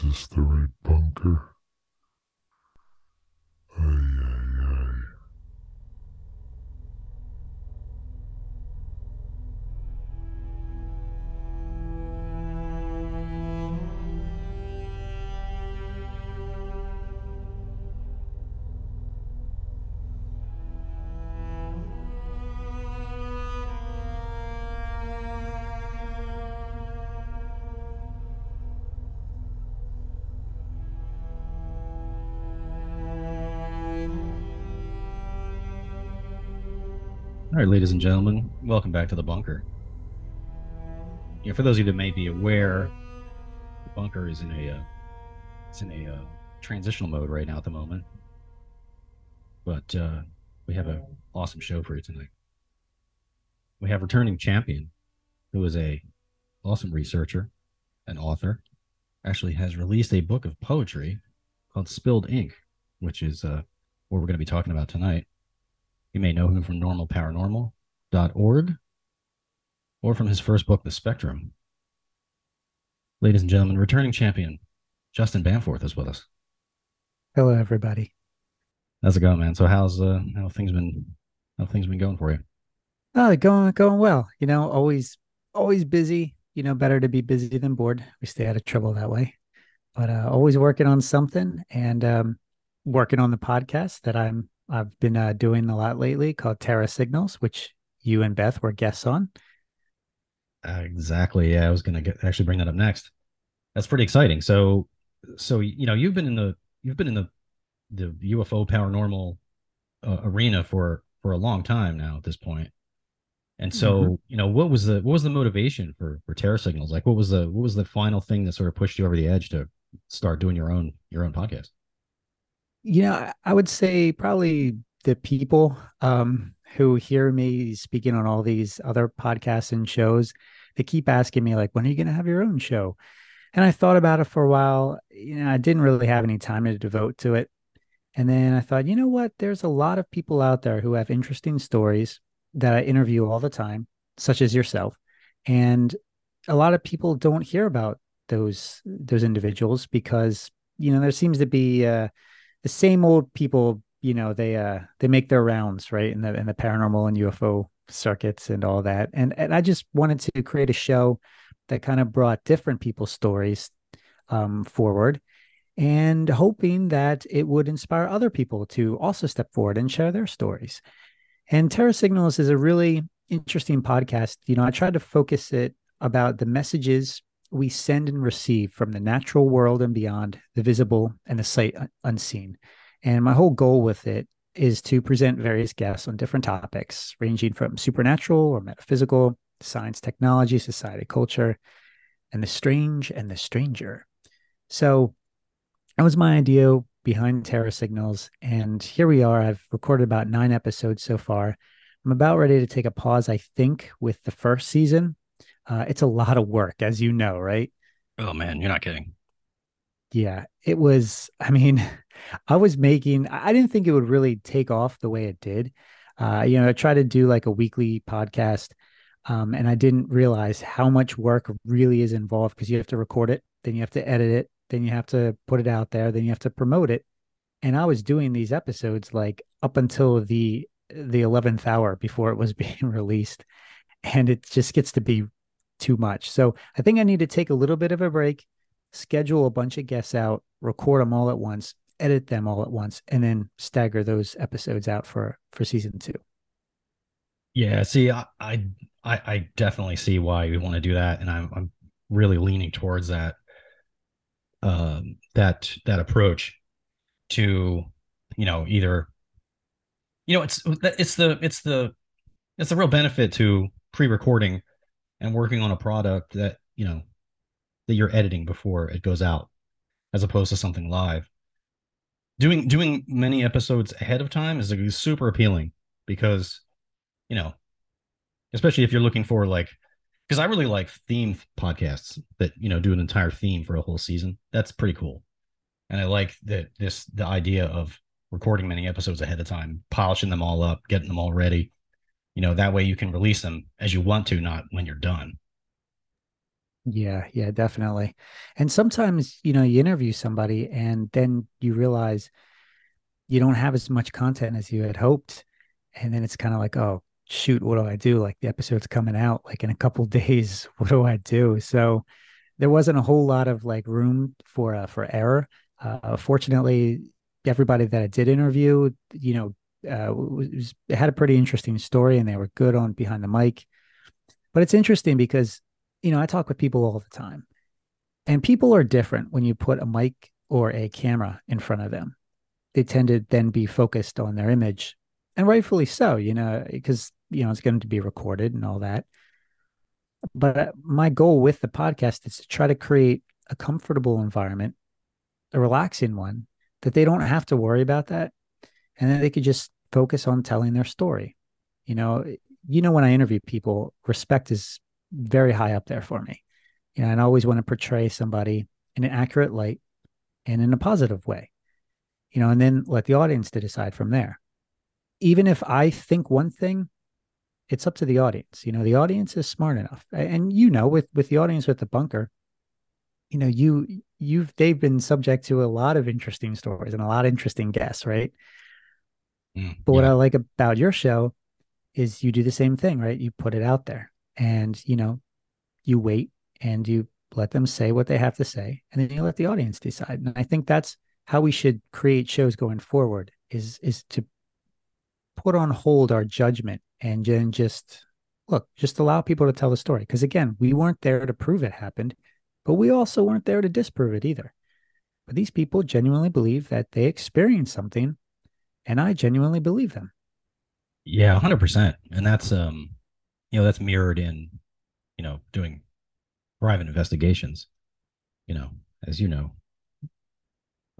Is this the right bunker? All right, ladies and gentlemen, welcome back to the bunker. Yeah, for those of you that may be aware, the bunker is in a uh, it's in a uh, transitional mode right now at the moment. But uh, we have an awesome show for you tonight. We have returning champion, who is a awesome researcher, an author, actually has released a book of poetry called Spilled Ink, which is uh, what we're going to be talking about tonight. You may know him from normalparanormal.org or from his first book, The Spectrum. Ladies and gentlemen, returning champion Justin Bamforth is with us. Hello, everybody. How's it going, man? So how's uh how things been how things been going for you? Oh, going going well. You know, always always busy. You know, better to be busy than bored. We stay out of trouble that way. But uh, always working on something and um, working on the podcast that I'm I've been uh, doing a lot lately called Terra Signals, which you and Beth were guests on. Uh, exactly. Yeah, I was gonna get, actually bring that up next. That's pretty exciting. So, so you know, you've been in the you've been in the the UFO paranormal uh, arena for for a long time now at this point. And so, Mhm. you know, what was the what was the motivation for for Terra Signals? Like, what was the what was the final thing that sort of pushed you over the edge to start doing your own your own podcast? You know, I- would say probably the people um, who hear me speaking on all these other podcasts and shows, they keep asking me like, "When are you going to have your own show?" And I thought about it for a while. You know, I didn't really have any time to devote to it. And then I thought, you know what? There's a lot of people out there who have interesting stories that I interview all the time, such as yourself. And a lot of people don't hear about those those individuals because you know there seems to be uh, the same old people. You know, they uh they make their rounds right in the in the paranormal and UFO circuits and all that. And and I just wanted to create a show that kind of brought different people's stories um, forward and hoping that it would inspire other people to also step forward and share their stories. And Terra Signals is a really interesting podcast. You know, I tried to focus it about the messages we send and receive from the natural world and beyond, the visible and the sight unseen. And my whole goal with it is to present various guests on different topics, ranging from supernatural or metaphysical, science, technology, society, culture, and the strange and the stranger. So that was my idea behind Terra Signals. And here we are. I've recorded about nine episodes so far. I'm about ready to take a pause, I think, with the first season. Uh, it's a lot of work, as you know, right? Oh man, you're not kidding. Yeah, it was. I mean, I was making, I didn't think it would really take off the way it did. Uh, you know, I tried to do like a weekly podcast, um, and I didn't realize how much work really is involved because you have to record it, then you have to edit it, then you have to put it out there, then you have to promote it. And I was doing these episodes like up until the the 11th hour before it was being released, and it just gets to be too much. So I think I need to take a little bit of a break, schedule a bunch of guests out, record them all at once, edit them all at once, and then stagger those episodes out for for season two. Yeah, see, I I, I definitely see why you want to do that, and I'm I'm really leaning towards that um that that approach to you know either you know it's it's the it's the it's the real benefit to pre-recording and working on a product that you know that you're editing before it goes out as opposed to something live. Doing doing many episodes ahead of time is like, super appealing because you know especially if you're looking for like because i really like theme podcasts that you know do an entire theme for a whole season. That's pretty cool. And i like that this the idea of recording many episodes ahead of time polishing them all up getting them all ready you know that way you can release them as you want to not when you're done Yeah, yeah, definitely. And sometimes, you know, you interview somebody and then you realize you don't have as much content as you had hoped. And then it's kind of like, oh, shoot, what do I do? Like the episode's coming out like in a couple days. What do I do? So there wasn't a whole lot of like room for uh, for error. Uh, fortunately, everybody that I did interview, you know, uh, was, had a pretty interesting story and they were good on behind the mic. But it's interesting because you know, I talk with people all the time, and people are different when you put a mic or a camera in front of them. They tend to then be focused on their image, and rightfully so, you know, because, you know, it's going to be recorded and all that. But uh, my goal with the podcast is to try to create a comfortable environment, a relaxing one that they don't have to worry about that. And then they could just focus on telling their story. You know, you know, when I interview people, respect is very high up there for me. You know, and I always want to portray somebody in an accurate light and in a positive way. You know, and then let the audience to decide from there. Even if I think one thing, it's up to the audience. You know, the audience is smart enough. And you know, with with the audience with the bunker, you know, you you've they've been subject to a lot of interesting stories and a lot of interesting guests, right? Mm, but yeah. what I like about your show is you do the same thing, right? You put it out there and you know you wait and you let them say what they have to say and then you let the audience decide and i think that's how we should create shows going forward is is to put on hold our judgment and then just look just allow people to tell the story because again we weren't there to prove it happened but we also weren't there to disprove it either but these people genuinely believe that they experienced something and i genuinely believe them. Yeah 100% and that's um you know that's mirrored in you know doing private investigations you know as you know.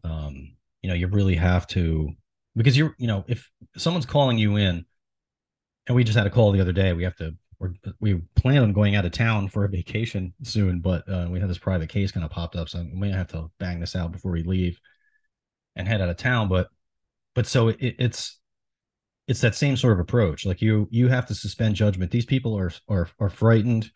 Um you know you really have to because you're you know if someone's calling you in and we just had a call the other day we have to we're, we plan on going out of town for a vacation soon but uh, we had this private case kind of popped up so we may have to bang this out before we leave and head out of town but but so it, it's it's that same sort of approach. Like you you have to suspend judgment. These people are are are frightened.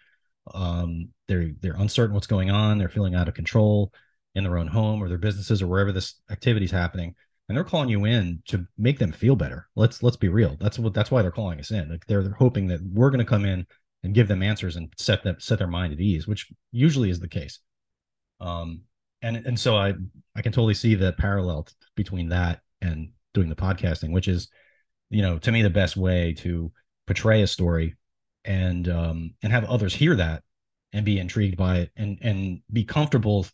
Um, they're they're uncertain what's going on. They're feeling out of control in their own home or their businesses or wherever this activity is happening. And they're calling you in to make them feel better. Let's let's be real. That's what that's why they're calling us in. Like they're they're hoping that we're going to come in and give them answers and set them set their mind at ease, which usually is the case. Um, and and so I I can totally see the parallel between that and doing the podcasting, which is you know, to me, the best way to portray a story and um, and have others hear that and be intrigued by it and and be comfortable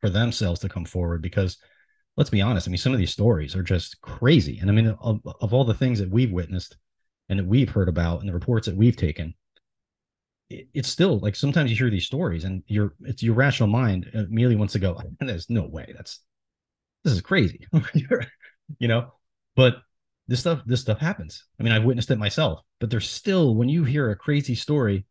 for themselves to come forward. Because let's be honest i mean some of these stories are just crazy. And i mean of, of all the things that we've witnessed and that we've heard about and the reports that we've taken it, it's still like sometimes you hear these stories and your it's your rational mind immediately wants to go there's no way. That's this is crazy. You know but this stuff this stuff happens. I mean, I've witnessed it myself, but there's still when you hear a crazy story,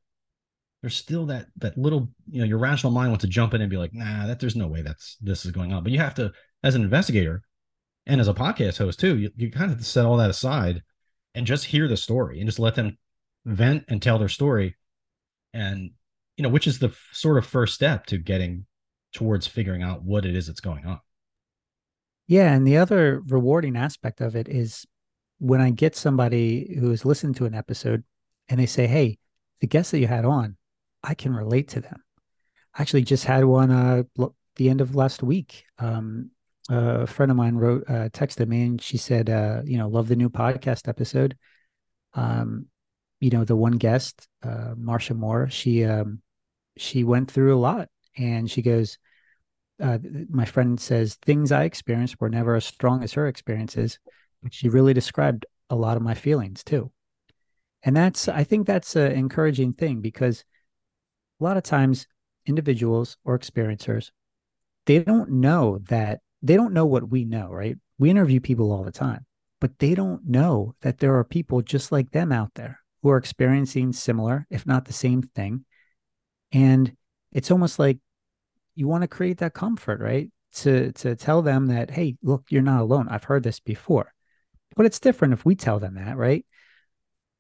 there's still that that little, you know, your rational mind wants to jump in and be like, nah, that there's no way that's this is going on. But you have to, as an investigator and as a podcast host too, you, you kind of set all that aside and just hear the story and just let them vent and tell their story. And you know, which is the f- sort of first step to getting towards figuring out what it is that's going on. Yeah, and the other rewarding aspect of it is when I get somebody who has listened to an episode and they say, Hey, the guest that you had on, I can relate to them. I actually just had one uh the end of last week. Um, a friend of mine wrote uh, texted me and she said, uh, you know, love the new podcast episode. Um, you know, the one guest, uh, Marsha Moore, she um, she went through a lot, and she goes, uh, my friend says things I experienced were never as strong as her experiences, but she really described a lot of my feelings too. And that's, I think that's an encouraging thing because a lot of times individuals or experiencers, they don't know that, they don't know what we know, right? We interview people all the time, but they don't know that there are people just like them out there who are experiencing similar, if not the same thing. And it's almost like you want to create that comfort, right? To to tell them that, hey, look, you're not alone. I've heard this before. But it's different if we tell them that, right?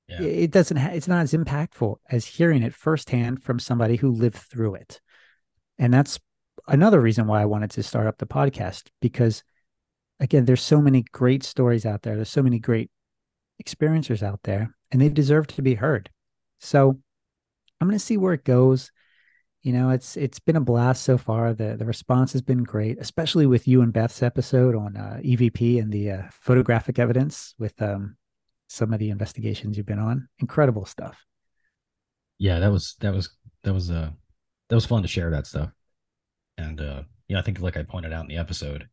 Yeah. It doesn't. Ha- it's not as impactful as hearing it firsthand from somebody who lived through it. And that's another reason why I wanted to start up the podcast because again, there's so many great stories out there. There's so many great experiencers out there and they deserve to be heard. So I'm going to see where it goes. You know, it's it's been a blast so far. The the response has been great, especially with you and Beth's episode on uh, EVP and the uh, photographic evidence with um, some of the investigations you've been on. Incredible stuff. Yeah, that was that was that was uh that was fun to share that stuff. And uh yeah, I think like I pointed out in the episode,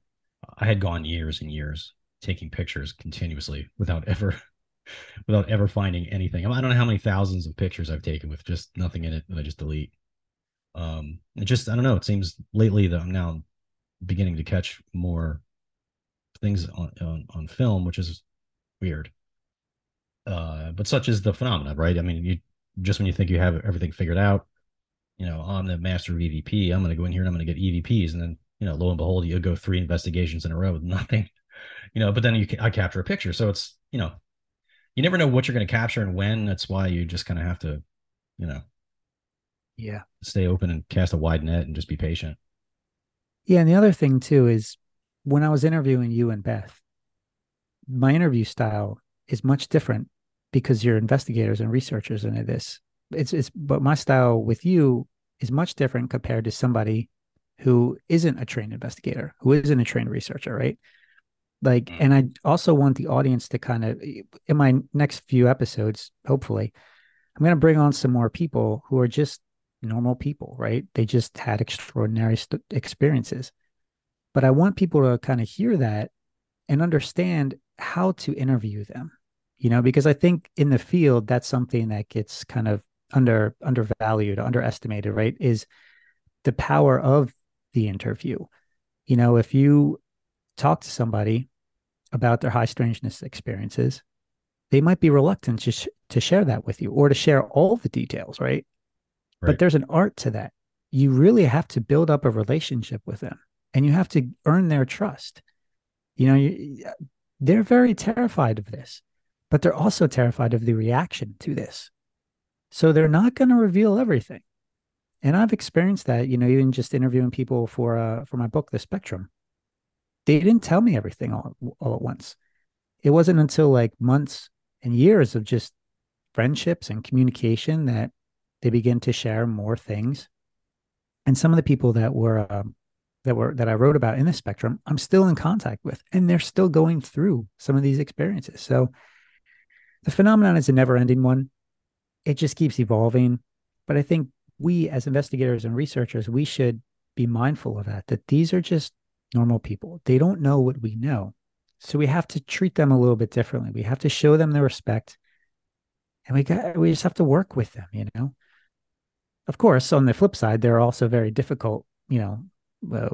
I had gone years and years taking pictures continuously without ever without ever finding anything. I don't know how many thousands of pictures I've taken with just nothing in it that I just delete. Um, it just I don't know. It seems lately that I'm now beginning to catch more things on on, on film, which is weird. Uh, but such is the phenomenon, right? I mean, you just when you think you have everything figured out, you know, I'm the master of EVP. I'm going to go in here and I'm going to get EVPs, and then you know, lo and behold, you go three investigations in a row with nothing. You know, but then you I capture a picture, so it's you know you never know what you're going to capture and when. That's why you just kind of have to, you know, yeah, stay open and cast a wide net and just be patient. Yeah, and the other thing too is when I was interviewing you and Beth, my interview style is much different because you're investigators and researchers into this. It's it's but my style with you is much different compared to somebody who isn't a trained investigator, who isn't a trained researcher, right? like mm. and i also want the audience to kind of in my next few episodes hopefully i'm going to bring on some more people who are just normal people right? They just had extraordinary st- experiences. But i want people to kind of hear that and understand how to interview them you know because i think in the field that's something that gets kind of under undervalued underestimated right is the power of the interview. You know if you talk to somebody about their high strangeness experiences, they might be reluctant to, sh- to share that with you or to share all the details, right? Right? But there's an art to that. You really have to build up a relationship with them and you have to earn their trust. You know, you, they're very terrified of this, but they're also terrified of the reaction to this. So they're not going to reveal everything. And I've experienced that, you know, even just interviewing people for uh for my book, The Spectrum they didn't tell me everything all, all at once. It wasn't until like months and years of just friendships and communication that they begin to share more things. And some of the people that were um, that were that I wrote about in the spectrum, I'm still in contact with, and they're still going through some of these experiences. So the phenomenon is a never-ending one. It just keeps evolving. But I think we as investigators and researchers, we should be mindful of that, that these are just normal people. They don't know what we know. So we have to treat them a little bit differently. We have to show them the respect. And we got we just have to work with them, you know. Of course, on the flip side, there are also very difficult, you know, uh,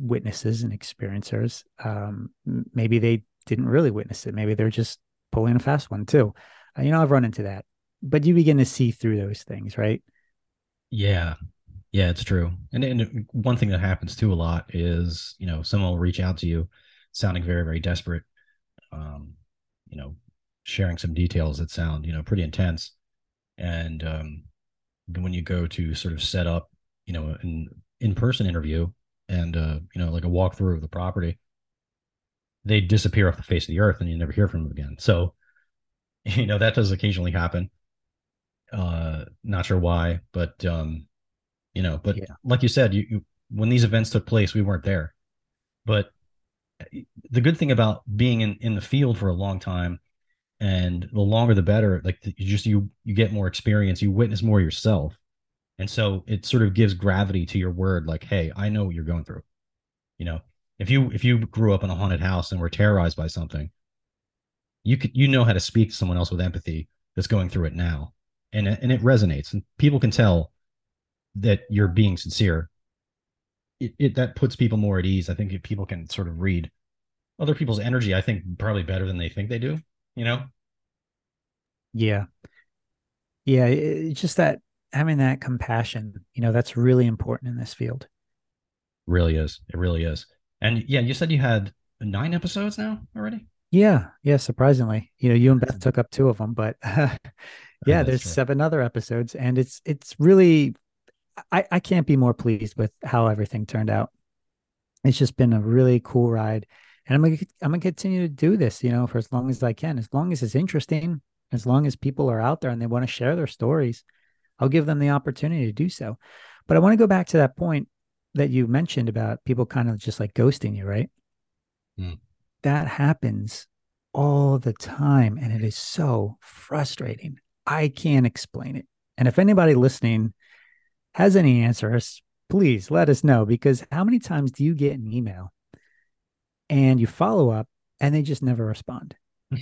witnesses and experiencers. Um, maybe they didn't really witness it. Maybe they're just pulling a fast one too. Uh, you know, I've run into that. But you begin to see through those things, right? Yeah, yeah, it's true. And, and one thing that happens too a lot is, you know, someone will reach out to you sounding very, very desperate, um, you know, sharing some details that sound, you know, pretty intense. And um, when you go to sort of set up, you know, an in-person interview and, uh, you know, like a walkthrough of the property, they disappear off the face of the earth and you never hear from them again. So, you know, that does occasionally happen. Uh, not sure why, but um, you know but yeah. like you said you, you when these events took place we weren't there but eh, the good thing about being in in the field for a long time and the longer the better like you just you you get more experience you witness more yourself. And so it sort of gives gravity to your word like hey i know what you're going through. You know if you if you grew up in a haunted house and were terrorized by something you could you know how to speak to someone else with empathy that's going through it now. And and it resonates and people can tell that you're being sincere. It, it that puts people more at ease. I think people can sort of read other people's energy i think probably better than they think they do you know? Yeah. Yeah it's just that having that compassion you know that's really important in this field. Really is. It really is. And yeah you said you had nine episodes now already? Yeah. Yeah surprisingly. You know you and beth took up two of them but uh, yeah oh, there's true. seven other episodes and it's it's really I, I can't be more pleased with how everything turned out. It's just been a really cool ride. And I'm gonna I'm gonna continue to do this, you know, for as long as I can, as long as it's interesting, as long as people are out there and they want to share their stories, I'll give them the opportunity to do so. But I want to go back to that point that you mentioned about people kind of just like ghosting you, right? Mm. That happens all the time. And it is so frustrating. I can't explain it. And if anybody listening has any answers, please let us know because how many times do you get an email and you follow up and they just never respond?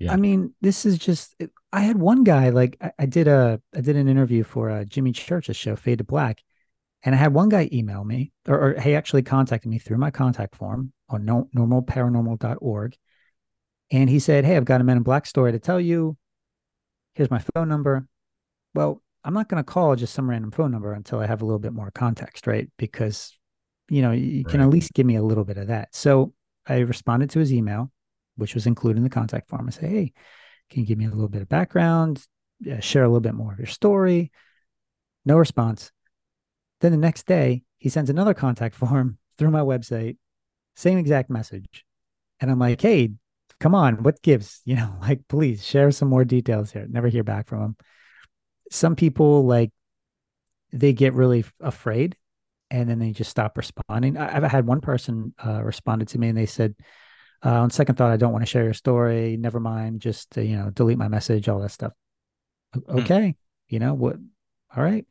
Yeah. I mean, this is just I had one guy like I, I did a I did an interview for uh, Jimmy Church's show, Fade to Black, and I had one guy email me or, or he actually contacted me through my contact form on no, normalparanormal.org. And he said, Hey, I've got a Men in Black story to tell you. Here's my phone number. Well, I'm not going to call just some random phone number until I have a little bit more context, right? Because, you know, you can Right. at least give me a little bit of that. So I responded to his email, which was included in the contact form. I say, Hey, can you give me a little bit of background? Uh, share a little bit more of your story? No response. Then the next day, he sends another contact form through my website, same exact message. And I'm like, hey, come on, what gives? You know, like, please share some more details here. Never hear back from him. Some people, like, they get really afraid and then they just stop responding. I, I've had one person uh, responded to me and they said, uh, on second thought, I don't want to share your story. Never mind. Just, uh, you know, delete my message, all that stuff. O- Okay. You know, what? All right.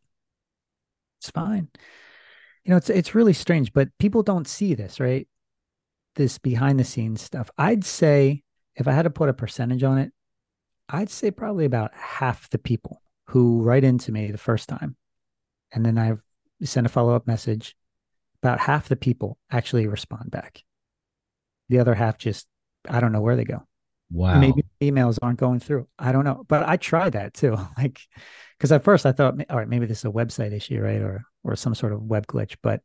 It's fine. You know, it's it's really strange, but people don't see this, right? This behind the scenes stuff. I'd say if I had to put a percentage on it, I'd say probably about half the people who write into me the first time, and then I send a follow up message. About half the people actually respond back. The other half just, I don't know where they go. wow. Maybe emails aren't going through. I don't know, but I tried that too. Like, because at first I thought, all right, maybe this is a website issue, right, or or some sort of web glitch. But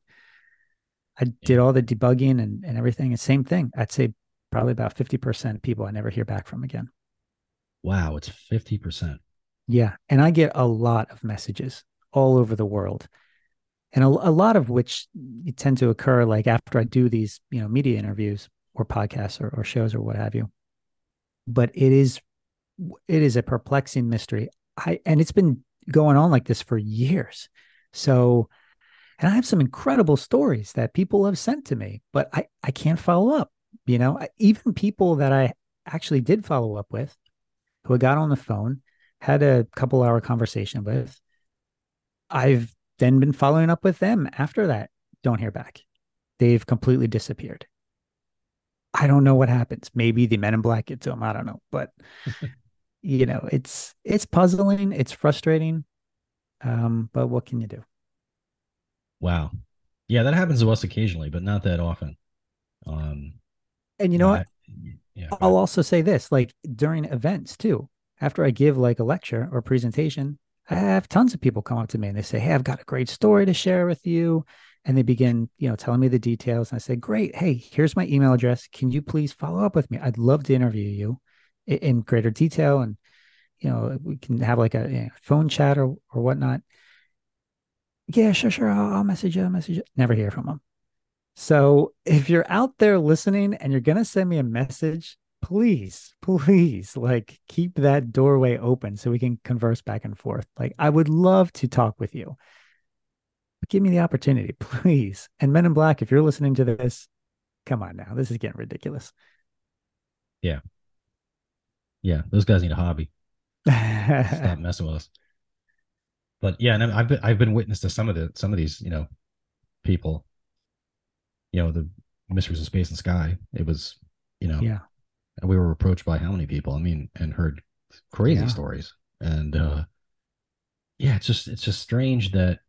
I did all the debugging and and everything. And same thing. I'd say probably about fifty percent of people I never hear back from again. Wow. It's 50%. Yeah, and I get a lot of messages all over the world, and a, a lot of which tend to occur like after I do these, you know, media interviews or podcasts or, or shows or what have you. But it is, it is a perplexing mystery. I and it's been going on like this for years. So, and I have some incredible stories that people have sent to me, but I I can't follow up. You know, I, even people that I actually did follow up with, who I got on the phone had a couple hour conversation with. I've then been following up with them after that. Don't hear back. They've completely disappeared. I don't know what happens. Maybe the men in black get to them. I don't know. But you know, it's it's puzzling, it's frustrating. Um, but what can you do? Wow. Yeah, that happens to us occasionally, but not that often. Um, And you know what? Yeah. I'll also say this like during events too, after I give like a lecture or presentation, I have tons of people come up to me and they say, Hey, I've got a great story to share with you. And they begin, you know, telling me the details. And I say, Great. Hey, here's my email address. Can you please follow up with me? I'd love to interview you in greater detail. And, you know, we can have like a you know, phone chat or, or whatnot. Yeah, sure, sure. I'll, I'll message you. I'll message you. Never hear from them. So if you're out there listening and you're going to send me a message, please, please, like keep that doorway open so we can converse back and forth. Like I would love to talk with you. But give me the opportunity, please. And Men in Black, if you're listening to this, come on now. This is getting ridiculous. Yeah, Yeah. those guys need a hobby. Stop messing with us. But yeah, and I've been I've been witness to some of the some of these, you know, people. You know, the Mysteries of Space and Sky. It was, you know, yeah. And we were approached by how many people? I mean, and heard crazy Yeah. stories. And uh yeah, it's just it's just strange that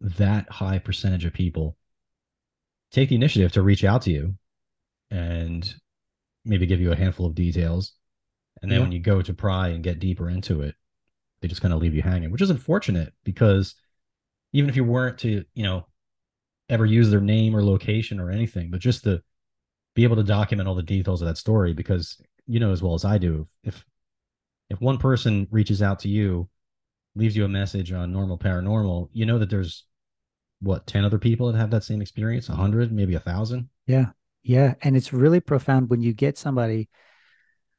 that high percentage of people take the initiative to reach out to you and maybe give you a handful of details. And then Yeah. when you go to pry and get deeper into it, they just kind of leave you hanging, which is unfortunate because even if you weren't to, you know, ever use their name or location or anything, but just to be able to document all the details of that story, because you know as well as I do, if if one person reaches out to you leaves you a message on normal paranormal, you know that there's what 10 other people that have that same experience, 100, maybe a thousand. Yeah. Yeah. And it's really profound when you get somebody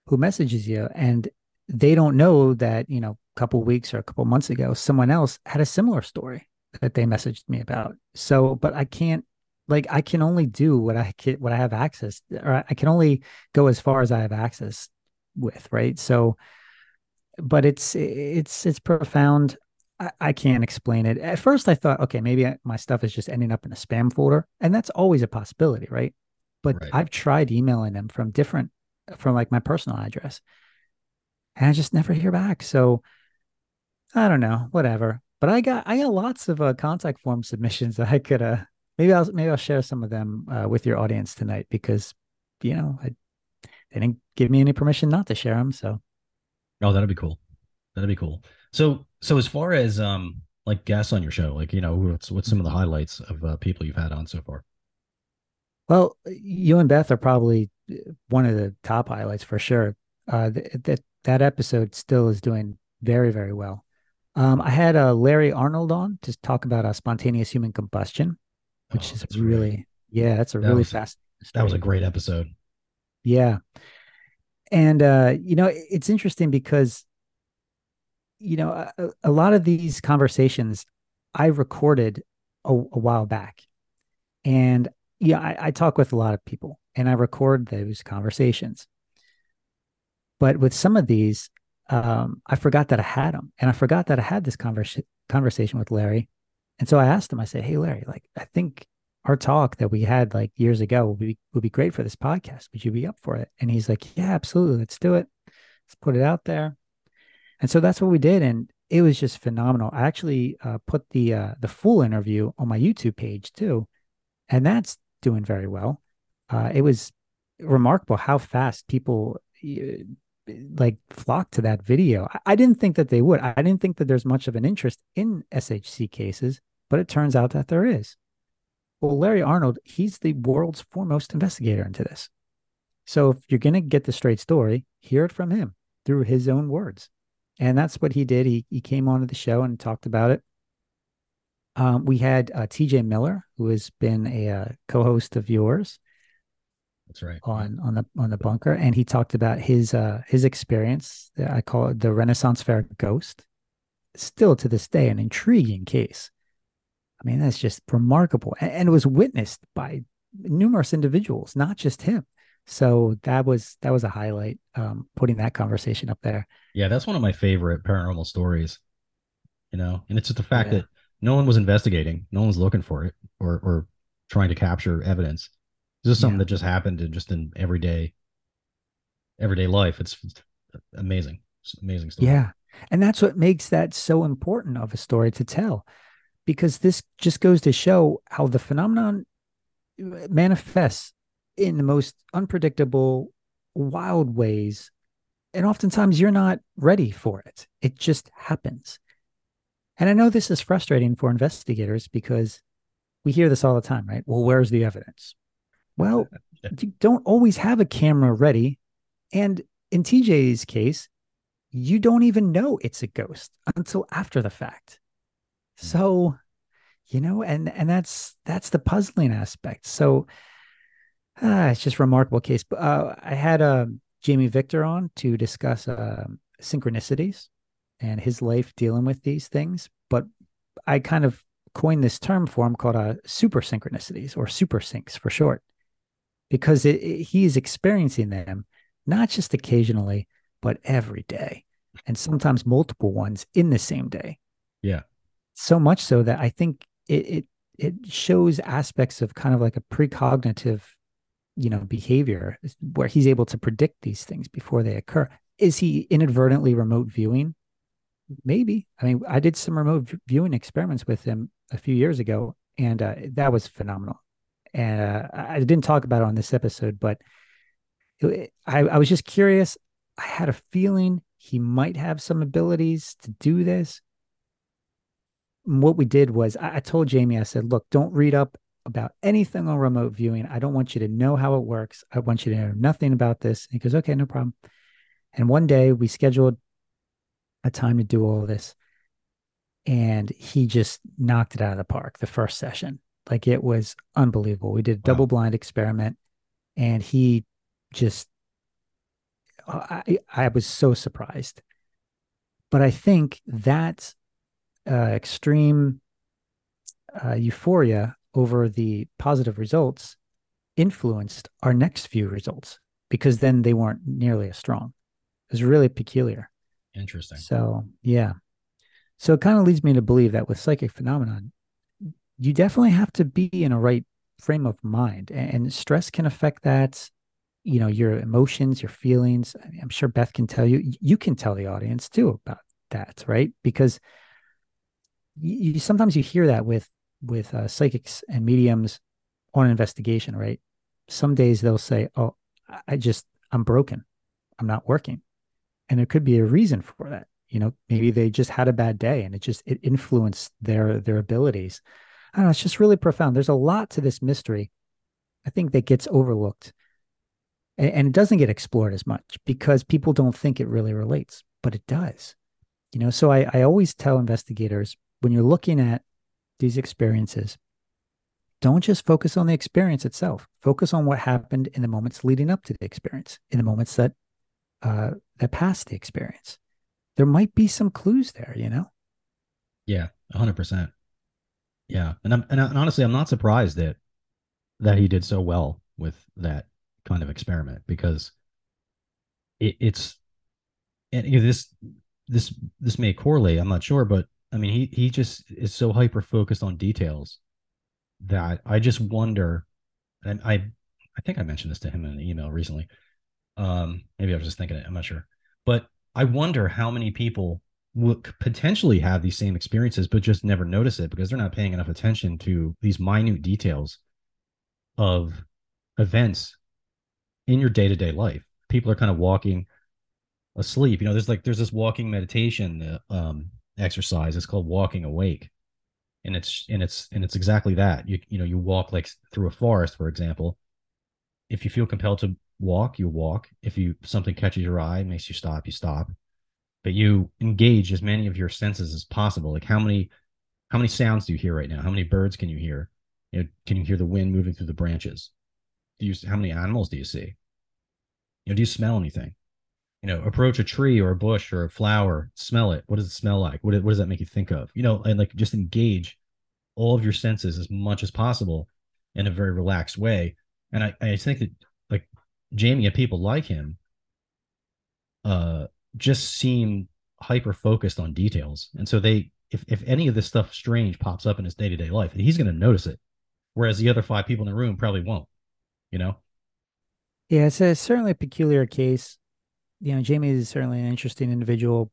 who messages you and they don't know that, you know, a couple weeks or a couple months ago, someone else had a similar story that they messaged me about. So, but I can't like I can only do what I can what I have access or I can only go as far as I have access with, right? So but it's it's it's profound. I, I can't explain it. At first I thought, okay, maybe I, my stuff is just ending up in a spam folder, and that's always a possibility, right? But Right. I've tried emailing them from different from like my personal address. And I just never hear back. So I don't know, whatever. But I got I got lots of uh, contact form submissions that I could uh maybe I'll maybe I'll share some of them uh, with your audience tonight because you know I, they didn't give me any permission not to share them. So Oh, that'd be cool. That'd be cool. So, so as far as um like guests on your show, like you know, what's what's some of the highlights of uh, people you've had on so far? well, you and Beth are probably uh, one of the top highlights for sure. Uh, th- that that episode still is doing very very well. Um, I had uh, Larry Arnold on to talk about uh, spontaneous human combustion, which Oh, is really yeah, that's a That really was- fast. That was a great episode. Yeah. And uh, you know, it's interesting because you know, a, a lot of these conversations I recorded a, a while back. And yeah, I, I talk with a lot of people and I record those conversations. But with some of these, um, I forgot that I had them and I forgot that I had this conversa- conversation with Larry. And so I asked him, I said, Hey, Larry, like, I think our talk that we had like years ago would be, would be great for this podcast. Would you be up for it? And he's like, Yeah, absolutely. Let's do it. Let's put it out there. And so that's what we did. And it was just phenomenal. I actually uh, put the uh, the full interview on my YouTube page too, and that's doing very well. Uh, it was remarkable how fast people like flocked to that video. I, I didn't think that they would. I didn't think that there's much of an interest in SHC cases, but it turns out that there is. Well, Larry Arnold, he's the world's foremost investigator into this. So if you're going to get the straight story, hear it from him through his own words. And that's what he did. He, he came onto the show and talked about it. Um, we had uh, TJ Miller, who has been a uh, co-host of yours That's right. on on the on the bunker, and he talked about his uh, his experience. I call it the Renaissance Fair ghost. Still to this day, an intriguing case. I mean, that's just remarkable, and, it was witnessed by numerous individuals, not just him. So that was that was a highlight. Um, putting that conversation up there. Yeah, that's one of my favorite paranormal stories. You know, and it's just the fact Yeah. that no one was investigating, no one was looking for it or or trying to capture evidence. This is something Yeah. that just happened in just in everyday everyday life. It's amazing. It's amazing story. Yeah. And that's what makes that so important of a story to tell, because this just goes to show how the phenomenon uh, manifests in the most unpredictable, wild ways. And oftentimes you're not ready for it, it just happens. And I know this is frustrating for investigators because we hear this all the time, right? Well, where's the evidence? Well, you don't always have a camera ready. And in TJ's case, you don't even know it's a ghost until after the fact. So, you know, and and that's that's the puzzling aspect. So, ah, it's just remarkable case. But uh, I had uh, Jamie Victor on to discuss uh, synchronicities and his life dealing with these things. But I kind of coined this term for him called uh, super synchronicities or super syncs for short, because it, it, he is experiencing them not just occasionally, but every day, and sometimes multiple ones in the same day. Yeah. So much so that I think it it it shows aspects of kind of like a precognitive, you know, behavior where he's able to predict these things before they occur. Is he inadvertently remote viewing? Maybe. I mean, I did some remote viewing experiments with him a few years ago, and uh, that was phenomenal. And uh, I I didn't talk about it on this episode, but it- I, I was just curious. I had a feeling he might have some abilities to do this. What we did was I, I told Jamie, I said, look, don't read up about anything on remote viewing. I don't want you to know how it works. I want you to know nothing about this. And he goes, okay, no problem. And one day we scheduled a time to do all of this. and he just knocked it out of the park the first session. Like it was unbelievable. We did a double blind experiment, and he just I I was so surprised. But I think that uh, extreme uh, euphoria over the positive results influenced our next few results because then they weren't nearly as strong. It was really peculiar. Interesting. So, yeah. So it kind of leads me to believe that with psychic phenomenon, you definitely have to be in a right frame of mind and stress can affect that you know your emotions your feelings I am sure beth can tell you you can tell the audience too about that right because you, you sometimes you hear that with with uh, psychics and mediums on an investigation right? Some days they'll say oh i just i'm broken. I'm not working. And there could be a reason for that you know? Maybe they just had a bad day and it just it influenced their their abilities. I don't know it's just really profound. There's a lot to this mystery i think that gets overlooked. And, and it doesn't get explored as much because people don't think it really relates but it does you know? So i i always tell investigators when you're looking at these experiences don't just focus on the experience itself. Focus on what happened in the moments leading up to the experience in the moments that uh that passed the experience. There might be some clues there you know? Yeah 100% yeah and i'm and, honestly i'm not surprised that that he did so well with that kind of experiment because it, it's and this this this may correlate i'm not sure but i mean he he just is so hyper focused on details that i just wonder and i i think i mentioned this to him in an email recently um maybe i was just thinking it i'm not sure but I wonder how many people would potentially have these same experiences, but just never notice it because they're not paying enough attention to these minute details of events in your day to day life. People are kind of walking asleep. You know, there's like there's this walking meditation uh, um, exercise. It's called walking awake, and it's and it's and it's exactly that. You you know you walk like through a forest, for example. If you feel compelled to walk, you walk. If you something catches your eye, makes you stop, you stop. But you engage as many of your senses as possible. Like how many how many sounds do you hear right now? How many birds can you hear? You know, can you hear the wind moving through the branches? Do you how many animals do you see? You know, do you smell anything? You know, approach a tree or a bush or a flower, smell it. What does it smell like? What, what does that make you think of? You know, and like just engage all of your senses as much as possible in a very relaxed way. And I, I think that like Jamie and people like him uh just seem hyper focused on details. And so they if if any of this stuff strange pops up in his day-to-day life, he's going to notice it. Whereas the other five people in the room probably won't, you know? Yeah, it's a, certainly a peculiar case. You know, Jamie is certainly an interesting individual.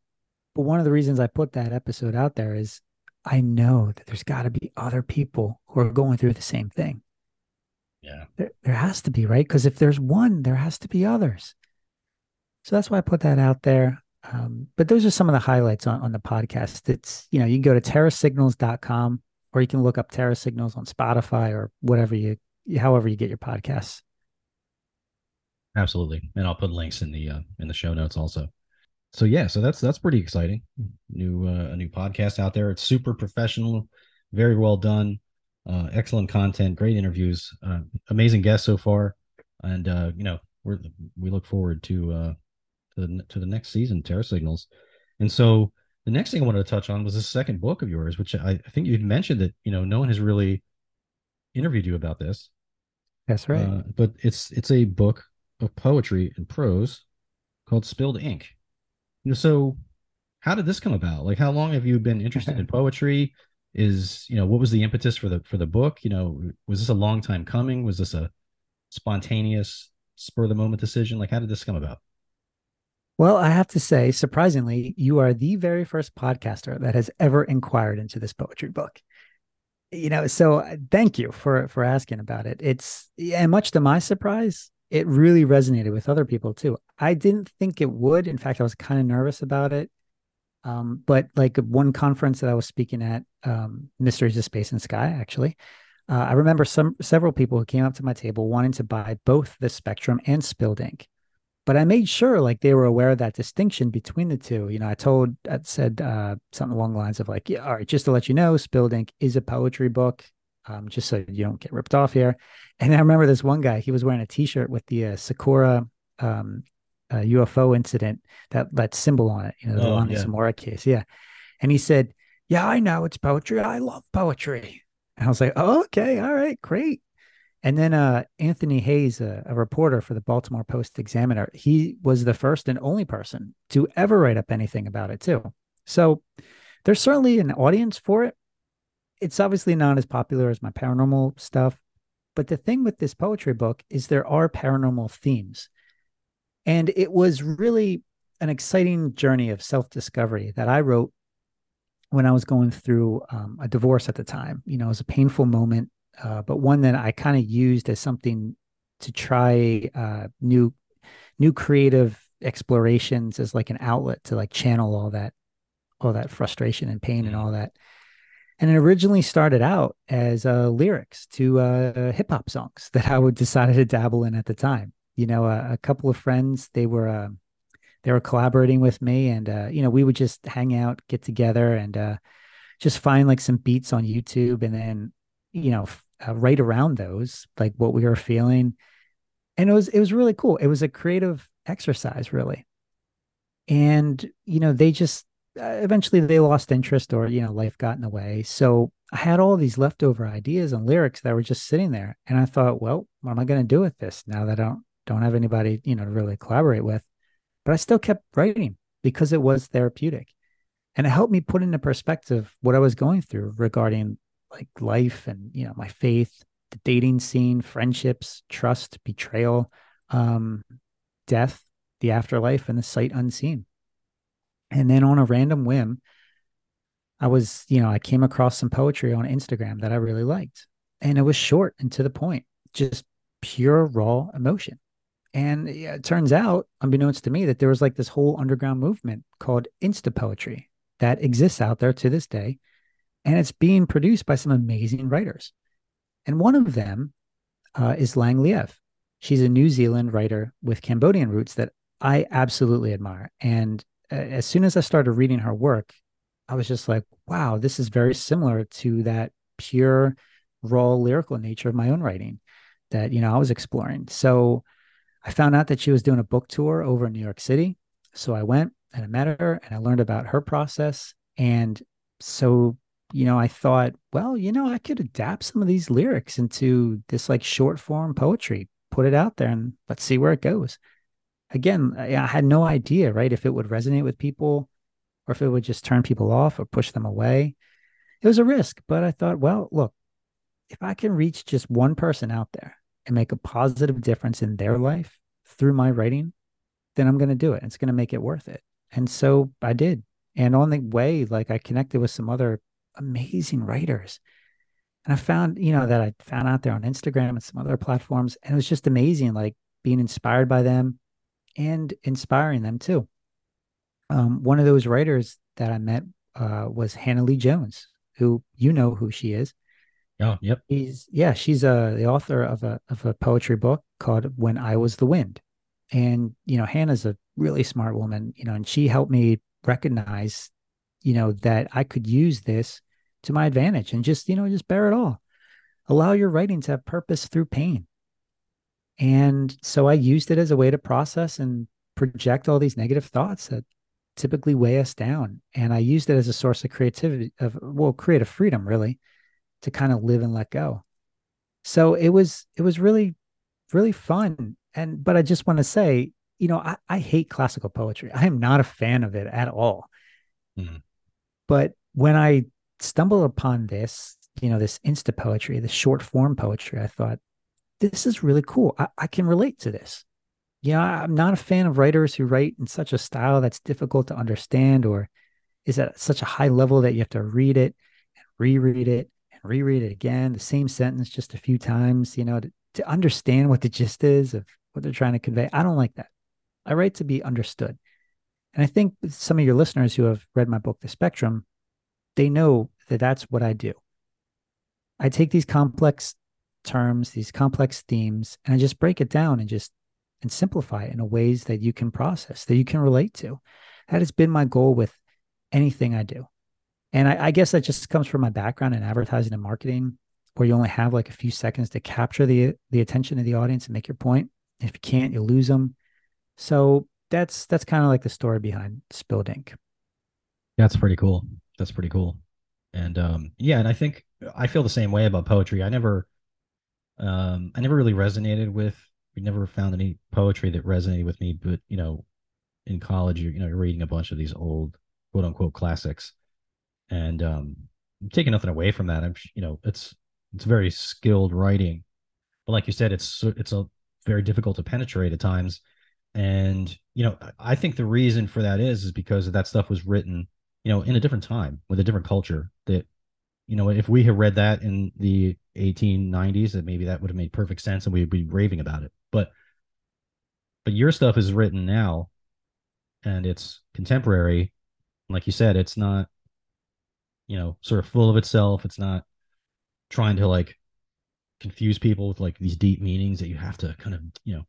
But one of the reasons I put that episode out there is I know that there's got to be other people who are going through the same thing. Yeah. There, there has to be, right? Because if there's one, there has to be others. So that's why I put that out there. Um, but those are some of the highlights on, on the podcast. It's, you know, you can go to terrasignals.com or you can look up Terra Signals on Spotify or whatever you, however you get your podcasts. Absolutely. And I'll put links in the, uh, in the show notes also. So yeah, so that's, that's pretty exciting. New, uh, a new podcast out there. It's super professional, very well done. Uh, excellent content, great interviews, uh, amazing guests so far, and uh, you know we we look forward to uh, to the, to the next season, Terra Signals. And so the next thing I wanted to touch on was the second book of yours, which I, I think you'd mentioned that you know no one has really interviewed you about this. That's right. Uh, but it's it's a book of poetry and prose called Spilled Ink. You know, so how did this come about? Like, how long have you been interested in poetry? is you know what was the impetus for the for the book you know was this a long time coming was this a spontaneous spur of the moment decision like how did this come about well i have to say surprisingly you are the very first podcaster that has ever inquired into this poetry book you know so uh, thank you for for asking about it it's and much to my surprise it really resonated with other people too i didn't think it would in fact i was kind of nervous about it um, but like one conference that I was speaking at, um, Mysteries of Space and Sky, actually, uh, I remember some several people who came up to my table wanting to buy both the Spectrum and Spilled Ink. but I made sure like they were aware of that distinction between the two. You know, I told, I said uh, something along the lines of like, yeah, all right, just to let you know, Spilled Ink is a poetry book, um, just so you don't get ripped off here. And I remember this one guy, he was wearing a T-shirt with the uh, Socorro um, uh, UFO incident that that symbol on it, you know, the Oh, Lonnie yeah. Zamora case, yeah. And he said, "Yeah, I know it's poetry. I love poetry." And I was like, "Oh, okay, all right, great." And then uh, Anthony Hayes, a, a reporter for the Baltimore Post Examiner, he was the first and only person to ever write up anything about it too. So there's certainly an audience for it. It's obviously not as popular as my paranormal stuff, but the thing with this poetry book is there are paranormal themes. And it was really an exciting journey of self discovery that I wrote when I was going through um, a divorce at the time. You know, it was a painful moment, uh, but one that I kind of used as something to try uh, new, new creative explorations as like an outlet to like channel all that, all that frustration and pain and Mhm. all that. And it originally started out as uh, lyrics to uh, hip hop songs that I would decided to dabble in at the time. You know, a, a couple of friends they were uh, they were collaborating with me, and uh, you know we would just hang out, get together, and uh, just find like some beats on YouTube, and then you know f- uh, write around those like what we were feeling. And it was it was really cool. It was a creative exercise, really. And you know they just eventually they lost interest or you know life got in the way. So i had all these leftover ideas and lyrics that were just sitting there. And i thought well what am i going to do with this now that i don't don't have anybody you know to really collaborate with? But i still kept writing because it was therapeutic. And it helped me put into perspective what i was going through regarding like life and you know my faith the dating scene friendships trust betrayal um death the afterlife and the sight unseen and then on a random whim, I was, you know, I came across some poetry on Instagram that I really liked. And it was short and to the point, just pure raw emotion. And it turns out, unbeknownst to me, that there was like this whole underground movement called Insta Poetry that exists out there to this day. And it's being produced by some amazing writers. And one of them uh, is Lang Leav. She's a New Zealand writer with Cambodian roots that I absolutely admire. And as soon as I started reading her work, I was just like, wow, this is very similar to that pure, raw lyrical nature of my own writing that, you know, I was exploring. So I found out that she was doing a book tour over in New York City. So I went and I met her and I learned about her process. And so, you know, I thought, well, you know, I could adapt some of these lyrics into this like short form poetry, put it out there and let's see where it goes again, I had no idea, right, if it would resonate with people or if it would just turn people off or push them away. It was a risk, but I thought, well, look, if I can reach just one person out there and make a positive difference in their life through my writing, then I'm going to do it. It's going to make it worth it. And so I did. And on the way, like I connected with some other amazing writers. And I found, you know, that I found out there on Instagram and some other platforms. And it was just amazing, like being inspired by them and inspiring them too. Um, one of those writers that I met uh, was Hannah Lee Jones, who you know who she is. Oh, yep. She's yeah, she's uh, the author of a of a poetry book called When I Was the Wind, and you know Hannah's a really smart woman, you know, and she helped me recognize, you know, that I could use this to my advantage and just you know just bear it all. Allow your writing to have purpose through pain. And so I used it as a way to process and project all these negative thoughts that typically weigh us down. And I used it as a source of creativity, of well, creative freedom, really, to kind of live and let go. So it was it was really, really fun. And but I just want to say, you know, I, I hate classical poetry. I am not a fan of it at all. Mhm. But when I stumbled upon this, you know, this insta poetry, this short form poetry, I thought, this is really cool. I, I can relate to this. Yeah, I'm not a fan of writers who write in such a style that's difficult to understand or is at such a high level that you have to read it and reread it and reread it again, the same sentence just a few times, you know, to, to understand what the gist is of what they're trying to convey. I don't like that. I write to be understood. And I think some of your listeners who have read my book, The Spectrum, they know that that's what I do. I take these complex terms, these complex themes, and I just break it down and just and simplify it in ways that you can process, that you can relate to. That has been my goal with anything I do. And I, I guess that just comes from my background in advertising and marketing, where you only have like a few seconds to capture the the attention of the audience and make your point. If you can't, you lose them. So that's that's kind of like the story behind Spilled Ink. That's pretty cool. That's pretty cool. And um, yeah, and I think I feel the same way about poetry. I never, um, I never really resonated with. We never found any poetry that resonated with me. But you know, in college, you're you know you're reading a bunch of these old quote unquote classics, and um, taking nothing away from that. I'm you know it's it's very skilled writing, but like you said, it's it's a very difficult to penetrate at times. And you know, I think the reason for that is is because that stuff was written, you know, in a different time with a different culture. That, you know, if we had read that in the 1890s, that maybe that would have made perfect sense and we'd be raving about it. But, but your stuff is written now, and it's contemporary. Like you said, it's not, you know, sort of full of itself. It's not trying to like confuse people with like these deep meanings that you have to kind of you know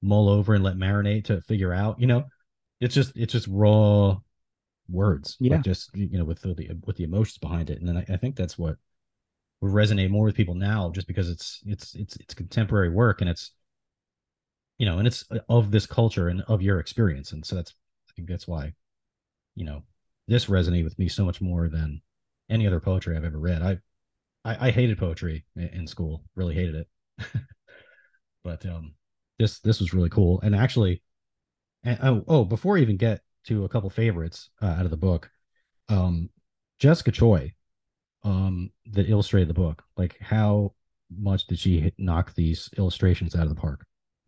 mull over and let marinate to figure out you know it's just it's just raw words yeah. like just you know with the with the emotions behind it. And then I, I think that's what would resonate more with people now just because it's it's it's it's contemporary work and it's you know and it's of this culture and of your experience. And so that's i think that's why you know this resonated with me so much more than any other poetry i've ever read. I I, I hated poetry in, in school, really hated it. but um, this this was really cool, and actually, and oh oh, before I even get to a couple favorites uh, out of the book, um, Jessica Choi, um, that illustrated the book, like how much did she hit, knock these illustrations out of the park?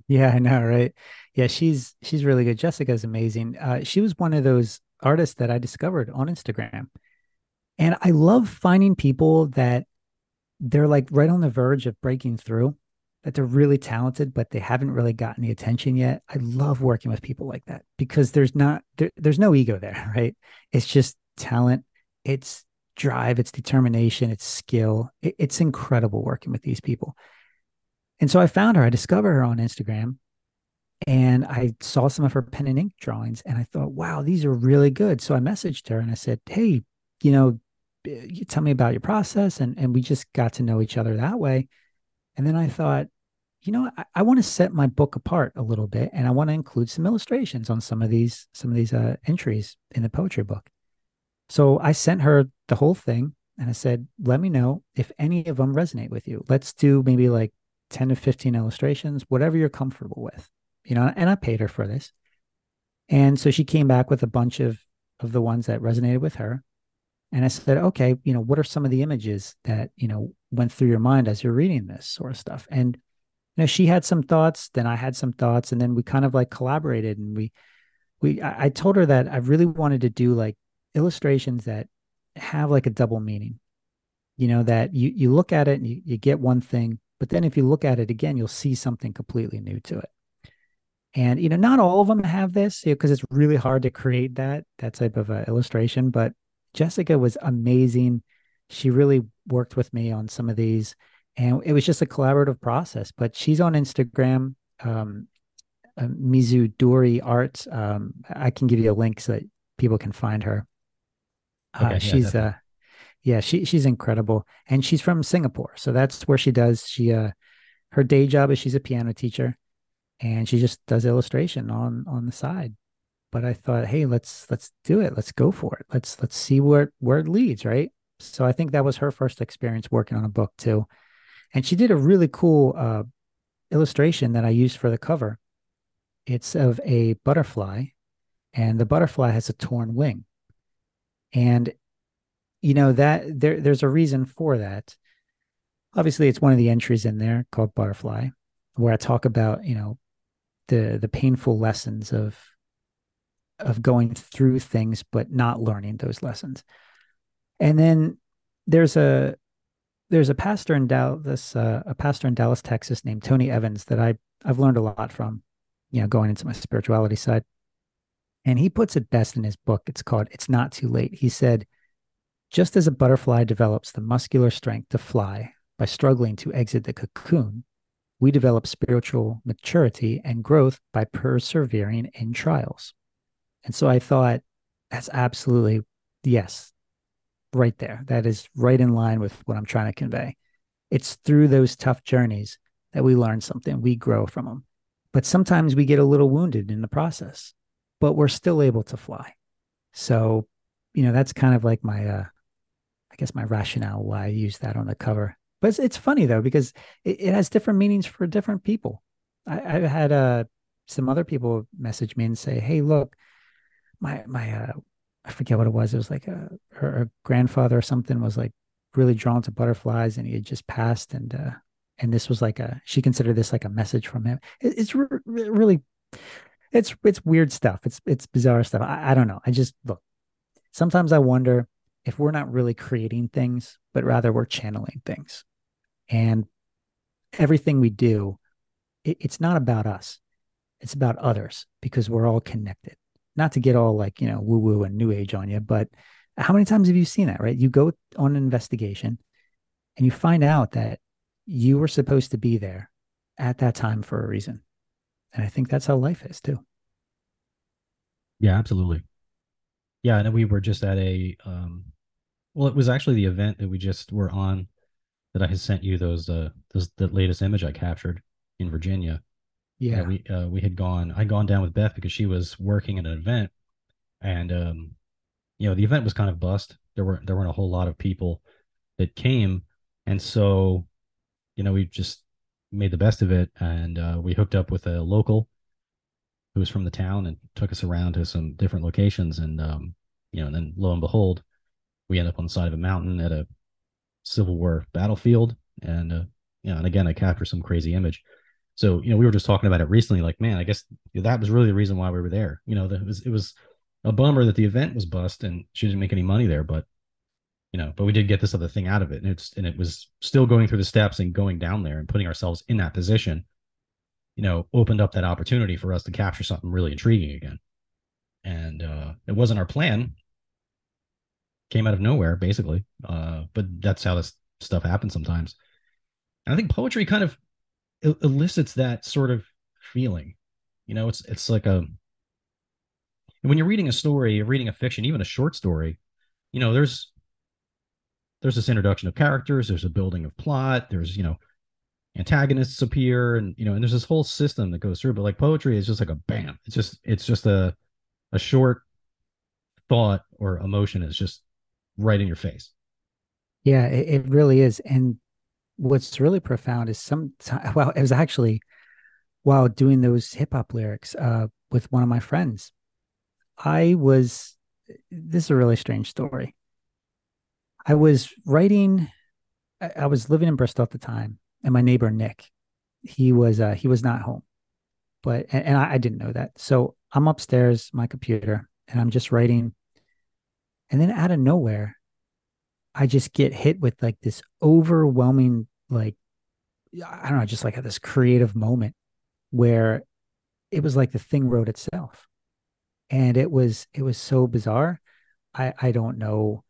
Yeah, I know, right? Yeah, she's she's really good. Jessica's amazing. Uh, she was one of those artists that I discovered on Instagram, and I love finding people that they're like right on the verge of breaking through, that they're really talented, but they haven't really gotten the attention yet. I love working with people like that because there's not there, there's no ego there, right? It's just talent, it's drive, it's determination, it's skill. It, it's incredible working with these people. And so I found her, I discovered her on Instagram and I saw some of her pen and ink drawings and I thought, wow, these are really good. So I messaged her and I said, hey, you know, eh, you tell me about your process and and we just got to know each other that way and then i thought you know i, I want to set my book apart a little bit and i want to include some illustrations on some of these some of these uh, entries in the poetry book. So i sent her the whole thing and i said let me know if any of them resonate with you. Let's do maybe like 10 to 15 illustrations whatever you're comfortable with you know and i paid her for this. And so she came back with a bunch of of the ones that resonated with her and I said, okay, you know, what are some of the images that, you know, went through your mind as you're reading this sort of stuff? And, you know, she had some thoughts, then I had some thoughts, and then we kind of like collaborated and we, we, I, told her that I really wanted to do like illustrations that have like a double meaning, you know, that you, you look at it and you, you get one thing, but then if you look at it again, you'll see something completely new to it. And you know, not all of them have this because you know, it's really hard to create that that type of uh, illustration. But Jessica was amazing. She really worked with me on some of these, and it was just a collaborative process. But she's on Instagram, um, uh, Mizudori Art. Um, I can give you a link so that people can find her. Uh, okay, uh, she's uh, yeah, she she's incredible, and she's from Singapore, so that's where she does. She uh, her day job is she's a piano teacher, and she just does illustration on on the side but I thought, hey, let's let's do it. Let's go for it. Let's let's see where where it leads, right? So I think that was her first experience working on a book too, and she did a really cool uh, illustration that I used for the cover. It's of a butterfly, and the butterfly has a torn wing, and you know that there there's a reason for that. Obviously, it's one of the entries in there called Butterfly, where I talk about you know the the painful lessons of of going through things but not learning those lessons. And then there's a there's a pastor in Dallas, uh, a pastor in Dallas, Texas, named Tony Evans that I I've learned a lot from, you know, going into my spirituality side. And he puts it best in his book. It's called "It's Not Too Late." He said, "Just as a butterfly develops the muscular strength to fly by struggling to exit the cocoon, we develop spiritual maturity and growth by persevering in trials. And so I thought that's absolutely yes, right there. That is right in line with what I'm trying to convey. It's through those tough journeys that we learn something, we grow from them. But sometimes we get a little wounded in the process, but we're still able to fly. So, you know, that's kind of like my, uh, I guess my rationale why I use that on the cover but it's, it's funny though because it, it, has different meanings for different people. I, have had uh, some other people message me and say, "Hey, look, my my uh, I forget what it was. It was like a her, grandfather or something was like really drawn to butterflies, and he had just passed, and uh, and this was like a she considered this like a message from him. It, it's re- really it's it's weird stuff. It's it's bizarre stuff. I, I don't know. I just look. Sometimes I wonder if we're not really creating things, but rather we're channeling things. And everything we do, it, it's not about us, it's about others because we're all connected. Not to get all like, you know, woo woo and new age on you, but how many times have you seen that, right? You go on an investigation and you find out that you were supposed to be there at that time for a reason. And I think that's how life is too. Yeah, absolutely. Yeah, and we were just at a um well, it was actually the event that we just were on that I had sent you those uh those the latest image I captured in Virginia. Yeah, we uh, we had gone. I'd gone down with Beth because she was working at an event, and um, you know the event was kind of bust. There were there weren't a whole lot of people that came, and so you know we just made the best of it, and uh, we hooked up with a local who was from the town and took us around to some different locations, and um, you know, and then lo and behold, we end up on the side of a mountain at a Civil War battlefield, and uh, you know, and again, I capture some crazy image. So you know, we were just talking about it recently. Like, man, I guess that was really the reason why we were there. You know, it was it was a bummer that the event was bust and she didn't make any money there, but you know, but we did get this other thing out of it, and it's and it was still going through the steps and going down there and putting ourselves in that position. You know, opened up that opportunity for us to capture something really intriguing again. And uh, it wasn't our plan came out of nowhere, basically. Uh, but that's how this stuff happens sometimes. And I think poetry kind of elicits that sort of feeling. You know, it's it's like a when you're reading a story, you're reading a fiction, even a short story. You know, there's there's this introduction of characters, there's a building of plot, there's you know antagonists appear, and you know, and there's this whole system that goes through. But like poetry is just like a bam. It's just it's just a a short thought or emotion is just right in your face. Yeah, it, it really is. And what's really profound is some, well, it was actually while doing those hip hop lyrics uh, with one of my friends. I was, this is a really strange story. I was writing, I was living in Bristol at the time, and my neighbor Nick, he was uh, he was not home, but and, and I, I didn't know that. So I'm upstairs, my computer, and I'm just writing and then out of nowhere, I just get hit with like this overwhelming, like, I don't know, just like this creative moment where it was like the thing wrote itself. And it was, it was so bizarre. I, I don't know.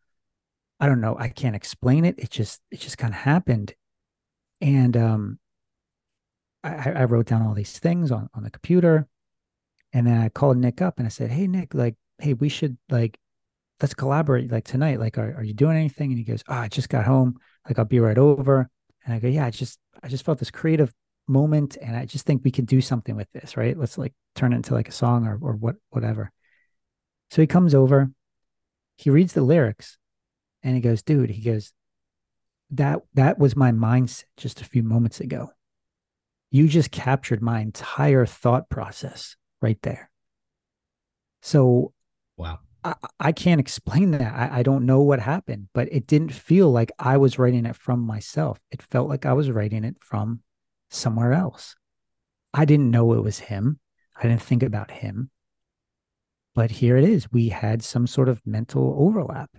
I don't know. I can't explain it. It just, it just kind of happened. And, um, I, I wrote down all these things on, on the computer and then I called Nick up and I said, Hey, Nick, like, hey, we should like let's collaborate like tonight. Like, are, are you doing anything? And he goes, oh, I just got home. Like, I'll be right over. And I go, yeah, I just, I just felt this creative moment and I just think we could do something with this, right? Let's like turn it into like a song or, or what, whatever. So he comes over, he reads the lyrics and he goes, dude, he goes, that, that was my mindset just a few moments ago. You just captured my entire thought process right there. So, wow. I, can't explain that. I, I don't know what happened, but it didn't feel like I was writing it from myself. It felt like I was writing it from somewhere else. I didn't know it was him. I didn't think about him. But here it is. We had some sort of mental overlap.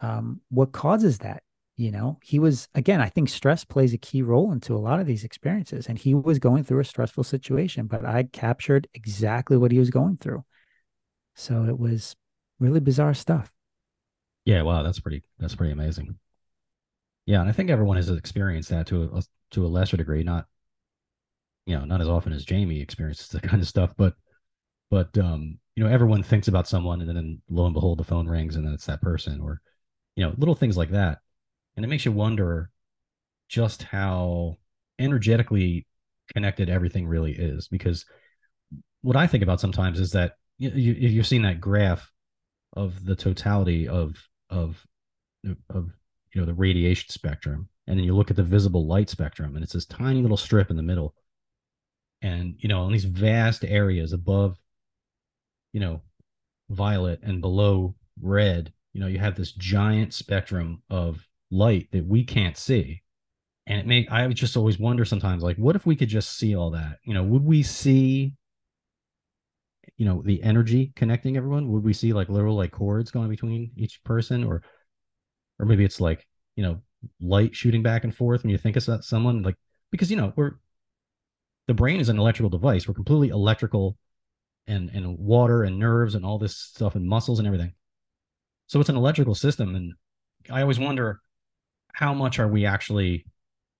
Um, what causes that? You know, he was, again, I think stress plays a key role into a lot of these experiences. And he was going through a stressful situation, but I captured exactly what he was going through. So it was really bizarre stuff. Yeah, wow, that's pretty that's pretty amazing. Yeah, and I think everyone has experienced that to a to a lesser degree, not you know, not as often as Jamie experiences that kind of stuff, but but um, you know, everyone thinks about someone and then lo and behold the phone rings and then it's that person or you know, little things like that. And it makes you wonder just how energetically connected everything really is because what I think about sometimes is that you, you you've seen that graph of the totality of of of you know the radiation spectrum. And then you look at the visible light spectrum and it's this tiny little strip in the middle. And you know in these vast areas above you know violet and below red you know you have this giant spectrum of light that we can't see. And it may i just always wonder sometimes like what if we could just see all that? You know would we see you know the energy connecting everyone would we see like literal like cords going between each person? Or or maybe it's like you know light shooting back and forth when you think of someone like because you know we're the brain is an electrical device. We're completely electrical and and water and nerves and all this stuff and muscles and everything. So it's an electrical system and i always wonder how much are we actually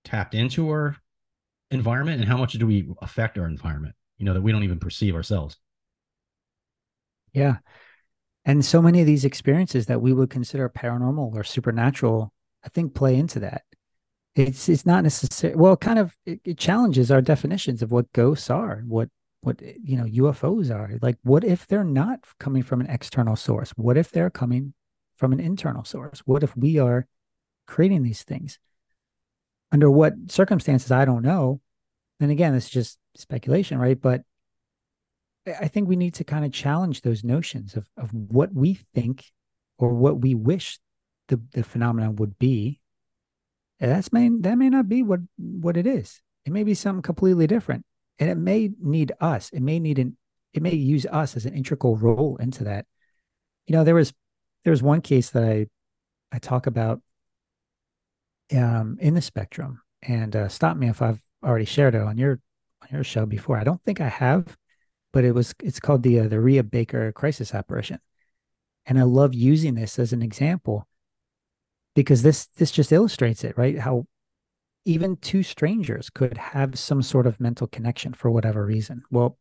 tapped into our environment and how much do we affect our environment you know that we don't even perceive ourselves yeah. And so many of these experiences that we would consider paranormal or supernatural i think play into that. It's it's not necessary well kind of it, it, challenges our definitions of what ghosts are what what you know ufos are. Like what if they're not coming from an external source? What if they're coming from an internal source? What if we are creating these things? Under what circumstances i don't know. And again it's just speculation right? But I think we need to kind of challenge those notions of of what we think or what we wish the the phenomenon would be. And that's may that may not be what what it is. It may be something completely different, and it may need us. It may need an it may use us as an integral role into that. You know, there was there was one case that I I talk about um in the spectrum, and uh, stop me if I've already shared it on your on your show before. I don't think I have but it was it's called the uh, the Rhea Baker crisis apparition, and I love using this as an example because this this just illustrates it right? How even two strangers could have some sort of mental connection for whatever reason. Well,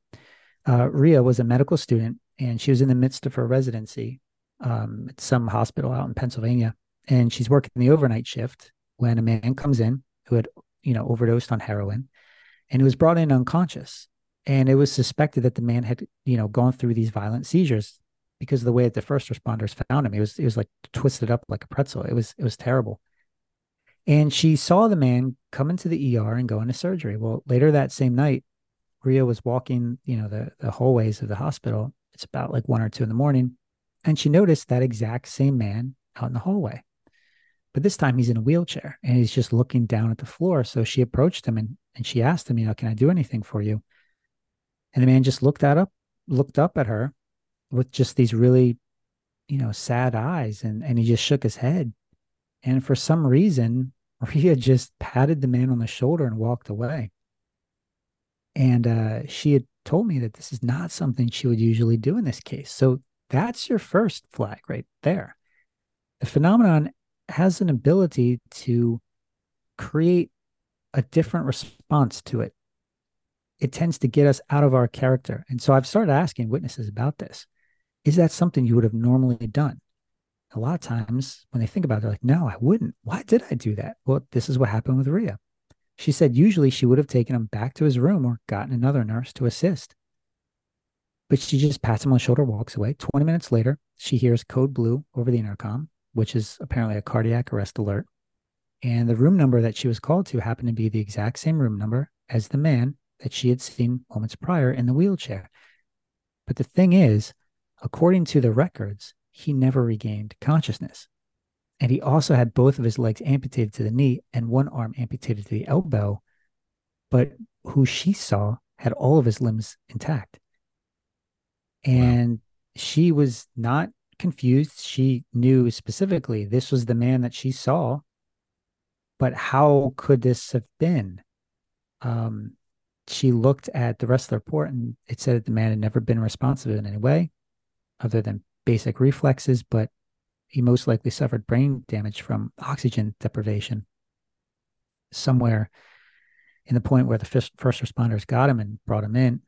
uh, Rhea was a medical student and she was in the midst of her residency um, at some hospital out in Pennsylvania, and she's working the overnight shift when a man comes in who had you know overdosed on heroin and he was brought in unconscious and it was suspected that the man had you know gone through these violent seizures because of the way that the first responders found him. It was it was like twisted up like a pretzel. It was it was terrible. And she saw the man come into the ER and go into surgery. Well, later that same night, Rhea was walking, you know, the the hallways of the hospital. It's about like one or two in the morning, and she noticed that exact same man out in the hallway. But this time he's in a wheelchair and he's just looking down at the floor. So she approached him and, and she asked him, you know, can I do anything for you? And the man just looked that up, looked up at her with just these really, you know, sad eyes and and he just shook his head. And for some reason, Rhea just patted the man on the shoulder and walked away. And uh, she had told me that this is not something she would usually do in this case. So that's your first flag right there. The phenomenon has an ability to create a different response to it it tends to get us out of our character. And so I've started asking witnesses about this. Is that something you would have normally done? A lot of times when they think about it, they're like, no, I wouldn't. Why did I do that? Well, this is what happened with Rhea. She said usually she would have taken him back to his room or gotten another nurse to assist. But she just pats him on the shoulder, walks away. 20 minutes later, she hears code blue over the intercom, which is apparently a cardiac arrest alert. And the room number that she was called to happened to be the exact same room number as the man that she had seen moments prior in the wheelchair. But the thing is, according to the records, he never regained consciousness. And he also had both of his legs amputated to the knee and one arm amputated to the elbow. But who she saw had all of his limbs intact. And wow. she was not confused. She knew specifically this was the man that she saw. But how could this have been? Um, she looked at the rest of the report and it said that the man had never been responsive in any way other than basic reflexes, but he most likely suffered brain damage from oxygen deprivation somewhere in the point where the first, first responders got him and brought him in.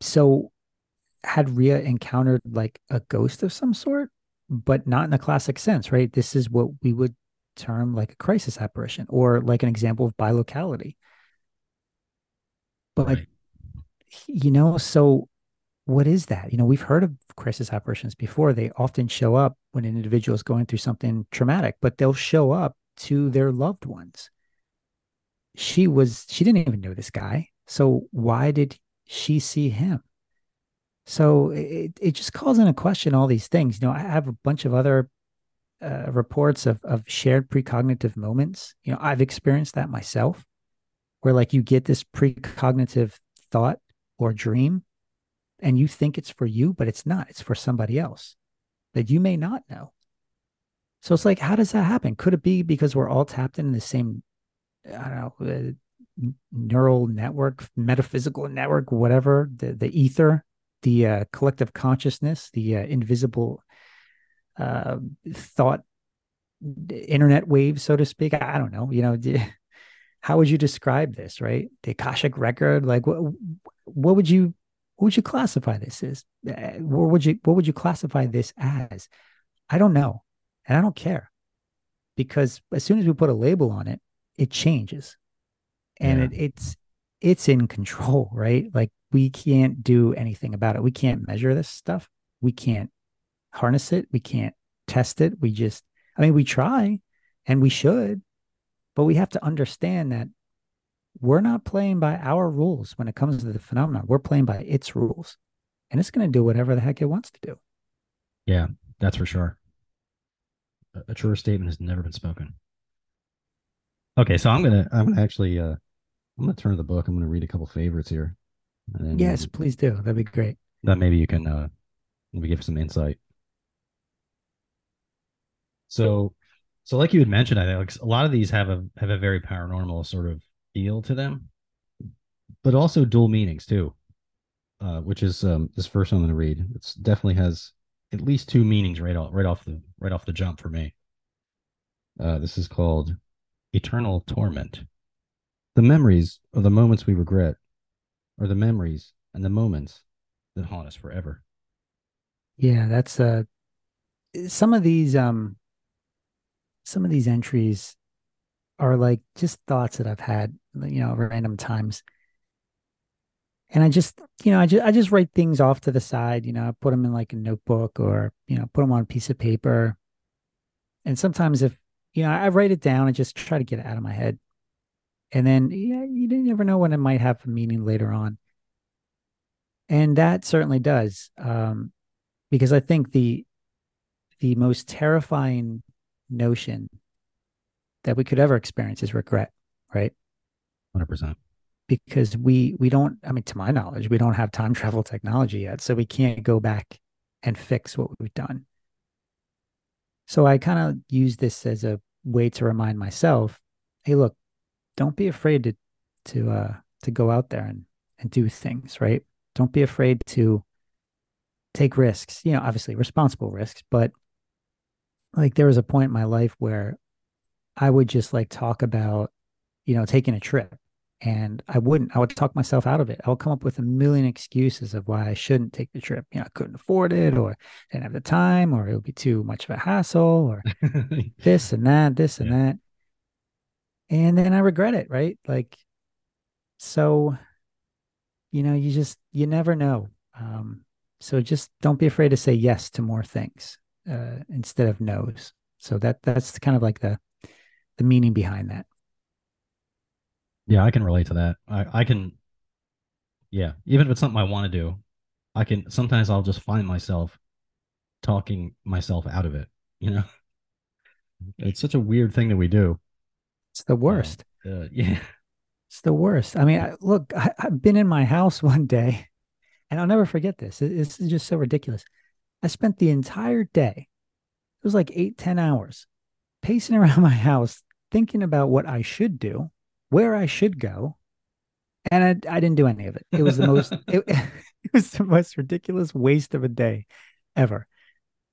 So had Rhea encountered like a ghost of some sort, but not in the classic sense, right? This is what we would term like a crisis apparition or like an example of bilocality. But Right. you know, so what is that? You know, we've heard of crisis apparitions before. They often show up when an individual is going through something traumatic, but they'll show up to their loved ones. She was, she didn't even know this guy. So why did she see him? So it, it just calls into question all these things. You know, I have a bunch of other uh, reports of, of shared precognitive moments. You know, I've experienced that myself, where like you get this precognitive thought or dream, and you think it's for you, but it's not. It's for somebody else that you may not know. So it's like, how does that happen? Could it be because we're all tapped in the same, I don't know, uh, neural network, metaphysical network, whatever, the the ether, the uh, collective consciousness, the uh, invisible uh, thought internet wave, so to speak. I, I don't know. You know, how would you describe this? Right, the akashic record. Like, what what would you what would you classify this as? Uh, Or would you what would you classify this as? I don't know, and I don't care, because as soon as we put a label on it, it changes, and Yeah. it, it's it's in control, right? Like we can't do anything about it. We can't measure this stuff. We can't harness it. We can't test it. We just, I mean, we try and we should, but we have to understand that we're not playing by our rules when it comes to the phenomenon. We're playing by its rules, and it's going to do whatever the heck it wants to do. Yeah, that's for sure. A, a truer statement has never been spoken. Okay, so I'm gonna I'm gonna actually uh I'm gonna turn to the book. I'm gonna read a couple favorites here. And then Yes, please do. That'd be great. that maybe you can uh maybe give some insight. So so like you had mentioned, I think a lot of these have a have a very paranormal sort of feel to them, but also dual meanings too. Uh, which is um this first one I'm gonna read. It definitely has at least two meanings right off right off the right off the jump for me. Uh, this is called eternal torment. The memories of the moments we regret are the memories and the moments that haunt us forever. Yeah, that's uh some of these um some of these entries are like just thoughts that I've had, you know, random times. And I just, you know, I just I just write things off to the side, you know, I put them in like a notebook or, you know, put them on a piece of paper. And sometimes if, you know, I write it down and just try to get it out of my head. And then yeah, you never know when it might have a meaning later on. And that certainly does. Um, because I think the the most terrifying notion that we could ever experience is regret, right? 100%. Because we we don't, I mean, to my knowledge, we don't have time travel technology yet, so we can't go back and fix what we've done. So I kind of use this as a way to remind myself, hey, look, don't be afraid to to uh to go out there and and do things, right? Don't be afraid to take risks, you know, obviously responsible risks, but like there was a point in my life where I would just like talk about, you know, taking a trip and I wouldn't, I would talk myself out of it. I would come up with a million excuses of why I shouldn't take the trip. You know, I couldn't afford it or didn't have the time or it would be too much of a hassle or this and that, this and that. And then I regret it, right? Like, so, you know, you just, you never know. Um, so just don't be afraid to say yes to more things uh, instead of no's. So that that's kind of like the the meaning behind that. yeah, I can relate to that. I, I can, yeah, even if it's something I want to do, I can, sometimes I'll just find myself talking myself out of it, you know? It's such a weird thing that we do. It's the worst. Uh, yeah. It's the worst. I mean, I, look, I, I've been in my house one day, and I'll never forget this. It- This is just so ridiculous. I spent the entire day, it was like eight, ten hours, pacing around my house, thinking about what I should do, where I should go, and I, I didn't do any of it. It was the most, it, it was the most ridiculous waste of a day ever.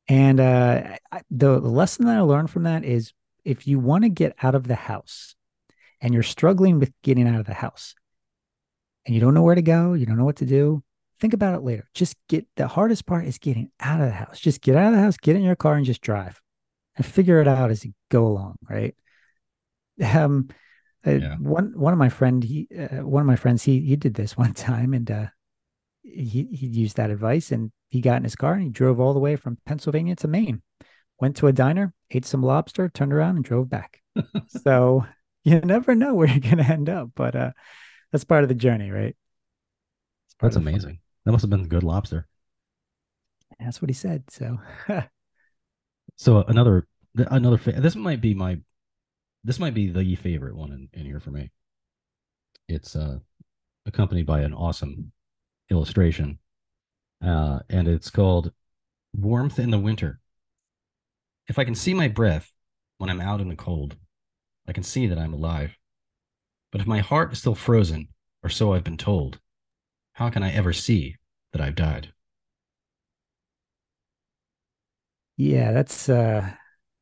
And uh, I, the, the lesson that I learned from that is if you want to get out of the house, and you're struggling with getting out of the house and you don't know where to go, you don't know what to do, think about it later. Just get the hardest part is getting out of the house. Just get out of the house, get in your car and just drive and figure it out as you go along, right? Um, uh, Yeah. one one of my friend he uh, one of my friends he he did this one time and uh he he used that advice and he got in his car and he drove all the way from Pennsylvania to Maine. Went to a diner, ate some lobster, turned around and drove back. so you never know where you're going to end up, but uh that's part of the journey, right? That's amazing. That must have been good lobster. That's what he said. So So another another fa- this might be my this might be the favorite one in, in here for me. It's uh accompanied by an awesome illustration. Uh and it's called Warmth in the Winter. If I can see my breath when I'm out in the cold, I can see that I'm alive. But if my heart is still frozen, or so I've been told, how can I ever see that I've died? yeah, that's uh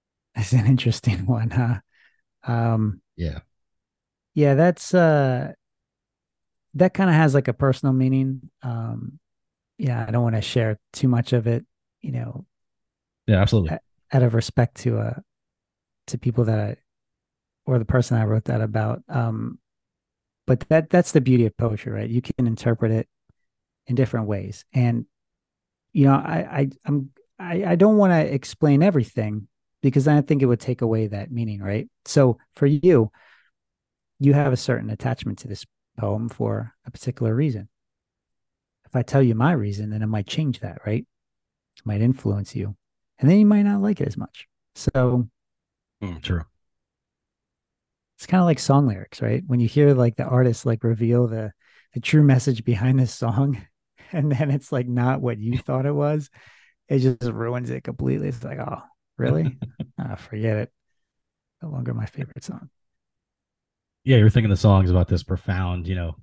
that's an interesting one, huh? Um Yeah. yeah, that's uh that kind of has like a personal meaning. Um yeah, I don't want to share too much of it, you know, Yeah, absolutely. Uh, out of respect to uh to people that I or the person I wrote that about. Um but that that's the beauty of poetry, right? You can interpret it in different ways. And you know, I I I'm I, I don't want to explain everything because then I think it would take away that meaning, right? So for you, you have a certain attachment to this poem for a particular reason. If I tell you my reason, then it might change that, right? It might influence you. And then you might not like it as much. So Mm, true. It's kind of like song lyrics, right? When you hear like the artist like reveal the the true message behind this song, and then it's like not what you thought it was, it just ruins it completely. It's like, oh, really? ah, forget it. No longer my favorite song. yeah, you're thinking the song's about this profound, you know,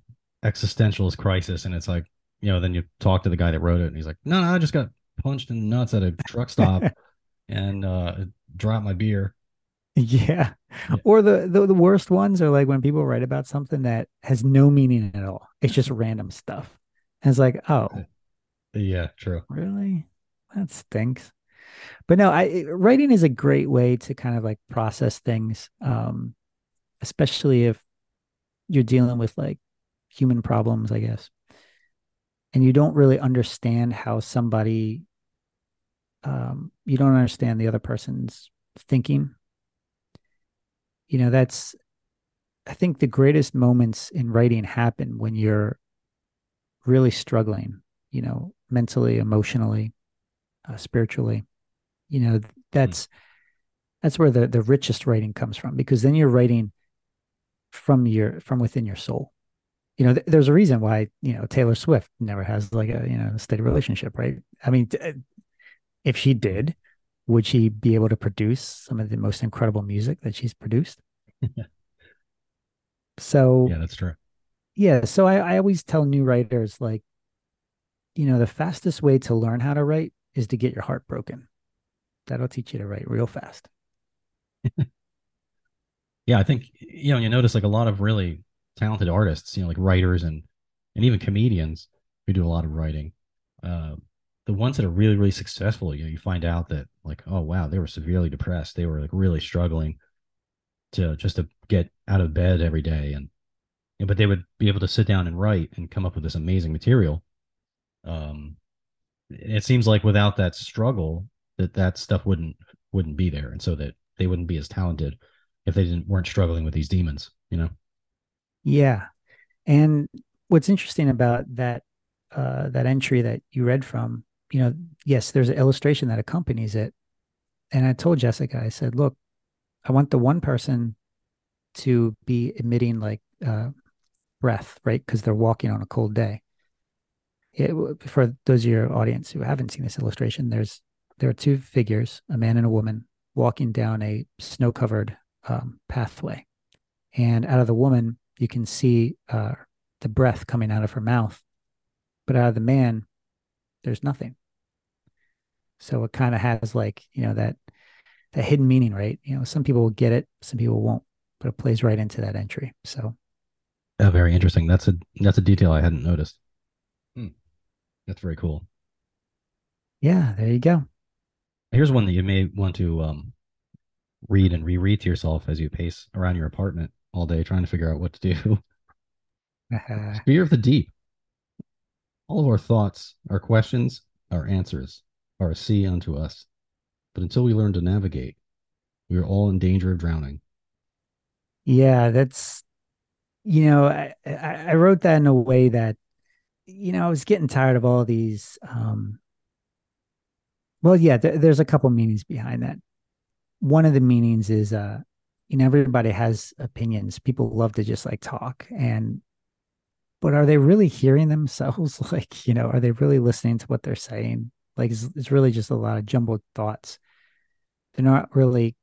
existentialist crisis, and it's like, you know, then you talk to the guy that wrote it, and he's like, no, no, I just got punched in the nuts at a truck stop and uh dropped my beer. Yeah. Yeah. Or the, the the worst ones are like when people write about something that has no meaning at all. It's just random stuff. And it's like, oh, Yeah, true. really? That stinks. But no, I writing is a great way to kind of like process things. Um, especially if you're dealing with like human problems, I guess. And you don't really understand how somebody um you don't understand the other person's thinking you know that's i think the greatest moments in writing happen when you're really struggling you know mentally emotionally uh, spiritually. You know th- that's that's where the the richest writing comes from because then you're writing from your from within your soul. You know th- there's a reason why you know taylor swift never has like a you know a steady relationship right? I mean t- uh, if she did would she be able to produce some of the most incredible music that she's produced so Yeah, that's true. yeah so I, I always tell new writers like you know the fastest way to learn how to write is to get your heart broken that'll teach you to write real fast Yeah, I think you know, you notice like a lot of really talented artists, you know, like writers and and even comedians who do a lot of writing. Uh, the ones that are really, really successful, you know, you find out that like, oh wow, they were severely depressed. They were like really struggling to just to get out of bed every day, and, and but they would be able to sit down and write and come up with this amazing material. Um, it seems like without that struggle, that that stuff wouldn't wouldn't be there, and so that they wouldn't be as talented if they didn't weren't struggling with these demons, you know. yeah and what's interesting about that uh that entry that you read from you know yes there's an illustration that accompanies it. And i told jessica i said look i want the one person to be emitting like uh breath right? Because they're walking on a cold day. It, for those of your audience who haven't seen this illustration there's there are two figures a man and a woman walking down a snow covered um, pathway. And out of the woman you can see uh, the breath coming out of her mouth. But out of the man there's nothing so it kind of has like you know that that hidden meaning right you know some people will get it some people won't but it plays right into that entry. So Oh, very interesting. That's a that's a detail I hadn't noticed. Hmm. That's very cool. yeah, there you go. Here's one that you may want to um, read and reread to yourself as you pace around your apartment all day trying to figure out what to do. Fear of the deep. All of our thoughts, our questions, our answers are a sea unto us. But until we learn to navigate, we are all in danger of drowning. yeah, that's you know, I, I wrote that in a way that you know, I was getting tired of all these um well, yeah, th- there's a couple meanings behind that. One of the meanings is uh you know, everybody has opinions. People love to just like talk and but are they really hearing themselves? Like, you know, are they really listening to what they're saying? Like, it's, it's really just a lot of jumbled thoughts. They're not really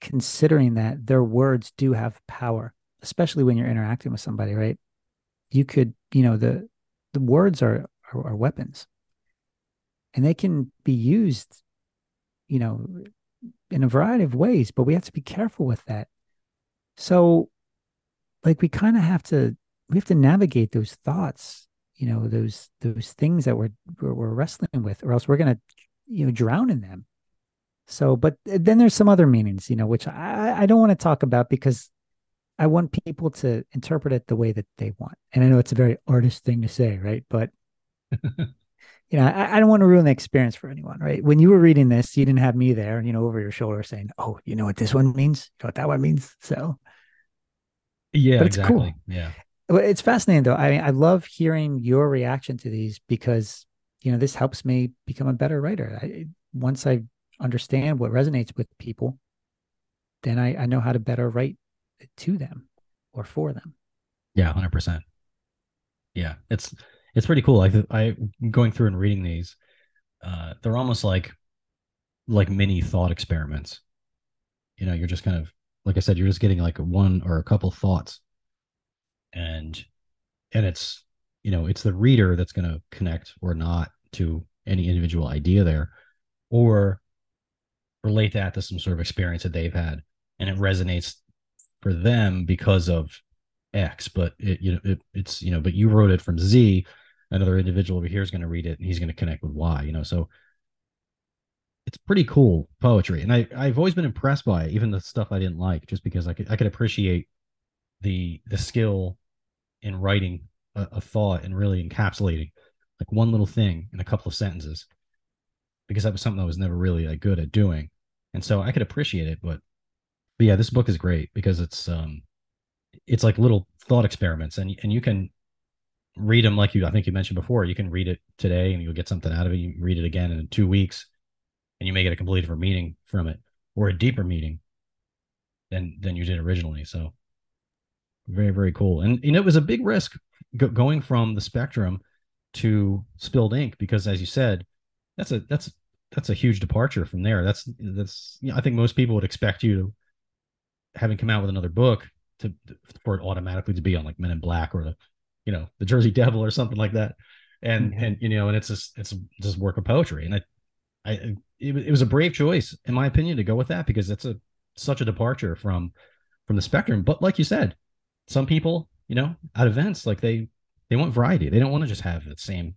considering that their words do have power, especially when you're interacting with somebody, right? You could, you know, the the words are are, are weapons, and they can be used, you know, in a variety of ways. But we have to be careful with that. So, like, we kind of have to we have to navigate those thoughts you know those those things that we're we're, we're wrestling with or else we're going to you know drown in them. So but then there's some other meanings you know which i i don't want to talk about because i want people to interpret it the way that they want. And i know it's a very artist thing to say right? But you know i, I don't want to ruin the experience for anyone right? When you were reading this you didn't have me there you know over your shoulder saying oh you know what this one means? You know what that one means? So Yeah, But it's cool. Yeah. It's fascinating though. I mean, I love hearing your reaction to these because you know this helps me become a better writer. I, once I understand what resonates with people, then I, I know how to better write to them or for them. Yeah, hundred percent. Yeah, it's it's pretty cool. Like I going through and reading these, uh, they're almost like like mini thought experiments. You know, you're just kind of like I said, you're just getting like one or a couple thoughts, and and it's you know it's the reader that's going to connect or not to any individual idea there, or relate that to some sort of experience that they've had, and it resonates for them because of X, but it you know it, it's you know, but you wrote it from Z. Another individual over here is going to read it and he's going to connect with Y. You know, so it's pretty cool poetry, and I I've always been impressed by it, even the stuff I didn't like, just because I could I could appreciate the the skill in writing a, a thought and really encapsulating like one little thing in a couple of sentences, because that was something I was never really like good at doing, and so I could appreciate it, but but yeah, this book is great because it's um it's like little thought experiments and and you can read them like you I think you mentioned before. You can read it today and you'll get something out of it. You read it again in two weeks and you may get a completely different meaning from it or a deeper meaning than than you did originally. So very very cool. And you know it was a big risk go- going from the spectrum to spilled ink because as you said, that's a that's that's a huge departure from there. That's that's you know, I think most people would expect you to having come out with another book to for it automatically to be on like Men in Black or the you know the Jersey Devil or something like that, and Yeah. and you know and it's just it's just work of poetry, and I I it, was- it was a brave choice in my opinion to go with that because it's a such a departure from from the spectrum. But like you said, some people you know at events like they they want variety. They don't want to just have the same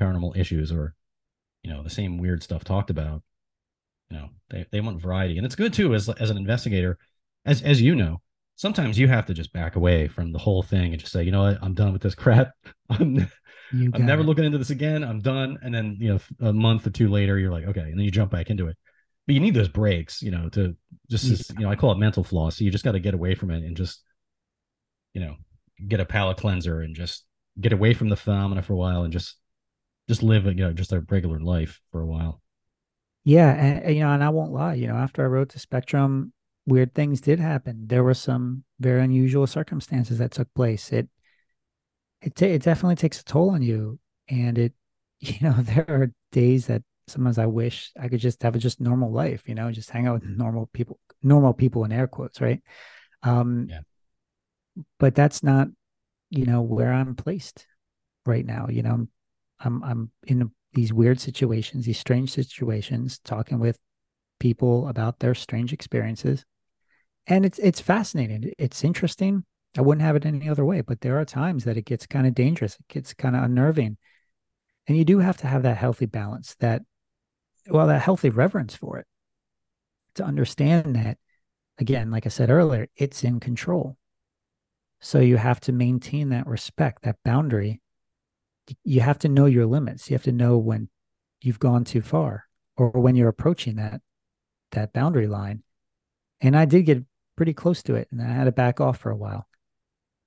paranormal issues or you know the same weird stuff talked about. You know they they want variety, and it's good too as as an investigator as as you know, sometimes you have to just back away from the whole thing and just say, you know what, I'm done with this crap. I'm I'm never it. looking into this again. I'm done. And then you know, a month or two later, you're like, okay, and then you jump back into it. But you need those breaks, you know, to just Yeah. you know, I call it mental floss. So you just got to get away from it and just, you know, get a palate cleanser and just get away from the phenomena for a while and just just live, you know, just a regular life for a while. Yeah, and, you know, and I won't lie, you know, after I wrote the Spectrum, weird things did happen. There were some very unusual circumstances that took place. It it ta- it definitely takes a toll on you, and it you know there are days that sometimes I wish I could just have a just normal life, you know, just hang out with normal people, normal people in air quotes, right? Um, Yeah. But that's not, you know, where I'm placed right now. You know, I'm I'm in these weird situations, these strange situations, talking with people about their strange experiences. and it's it's fascinating. It's interesting. I wouldn't have it any other way, but there are times that it gets kind of dangerous. It gets kind of unnerving. And you do have to have that healthy balance, that well, that healthy reverence for it to understand that again, like I said earlier, it's in control. So you have to maintain that respect, that boundary. You have to know your limits. You have to know when you've gone too far or when you're approaching that that boundary line. And I did get pretty close to it and I had to back off for a while.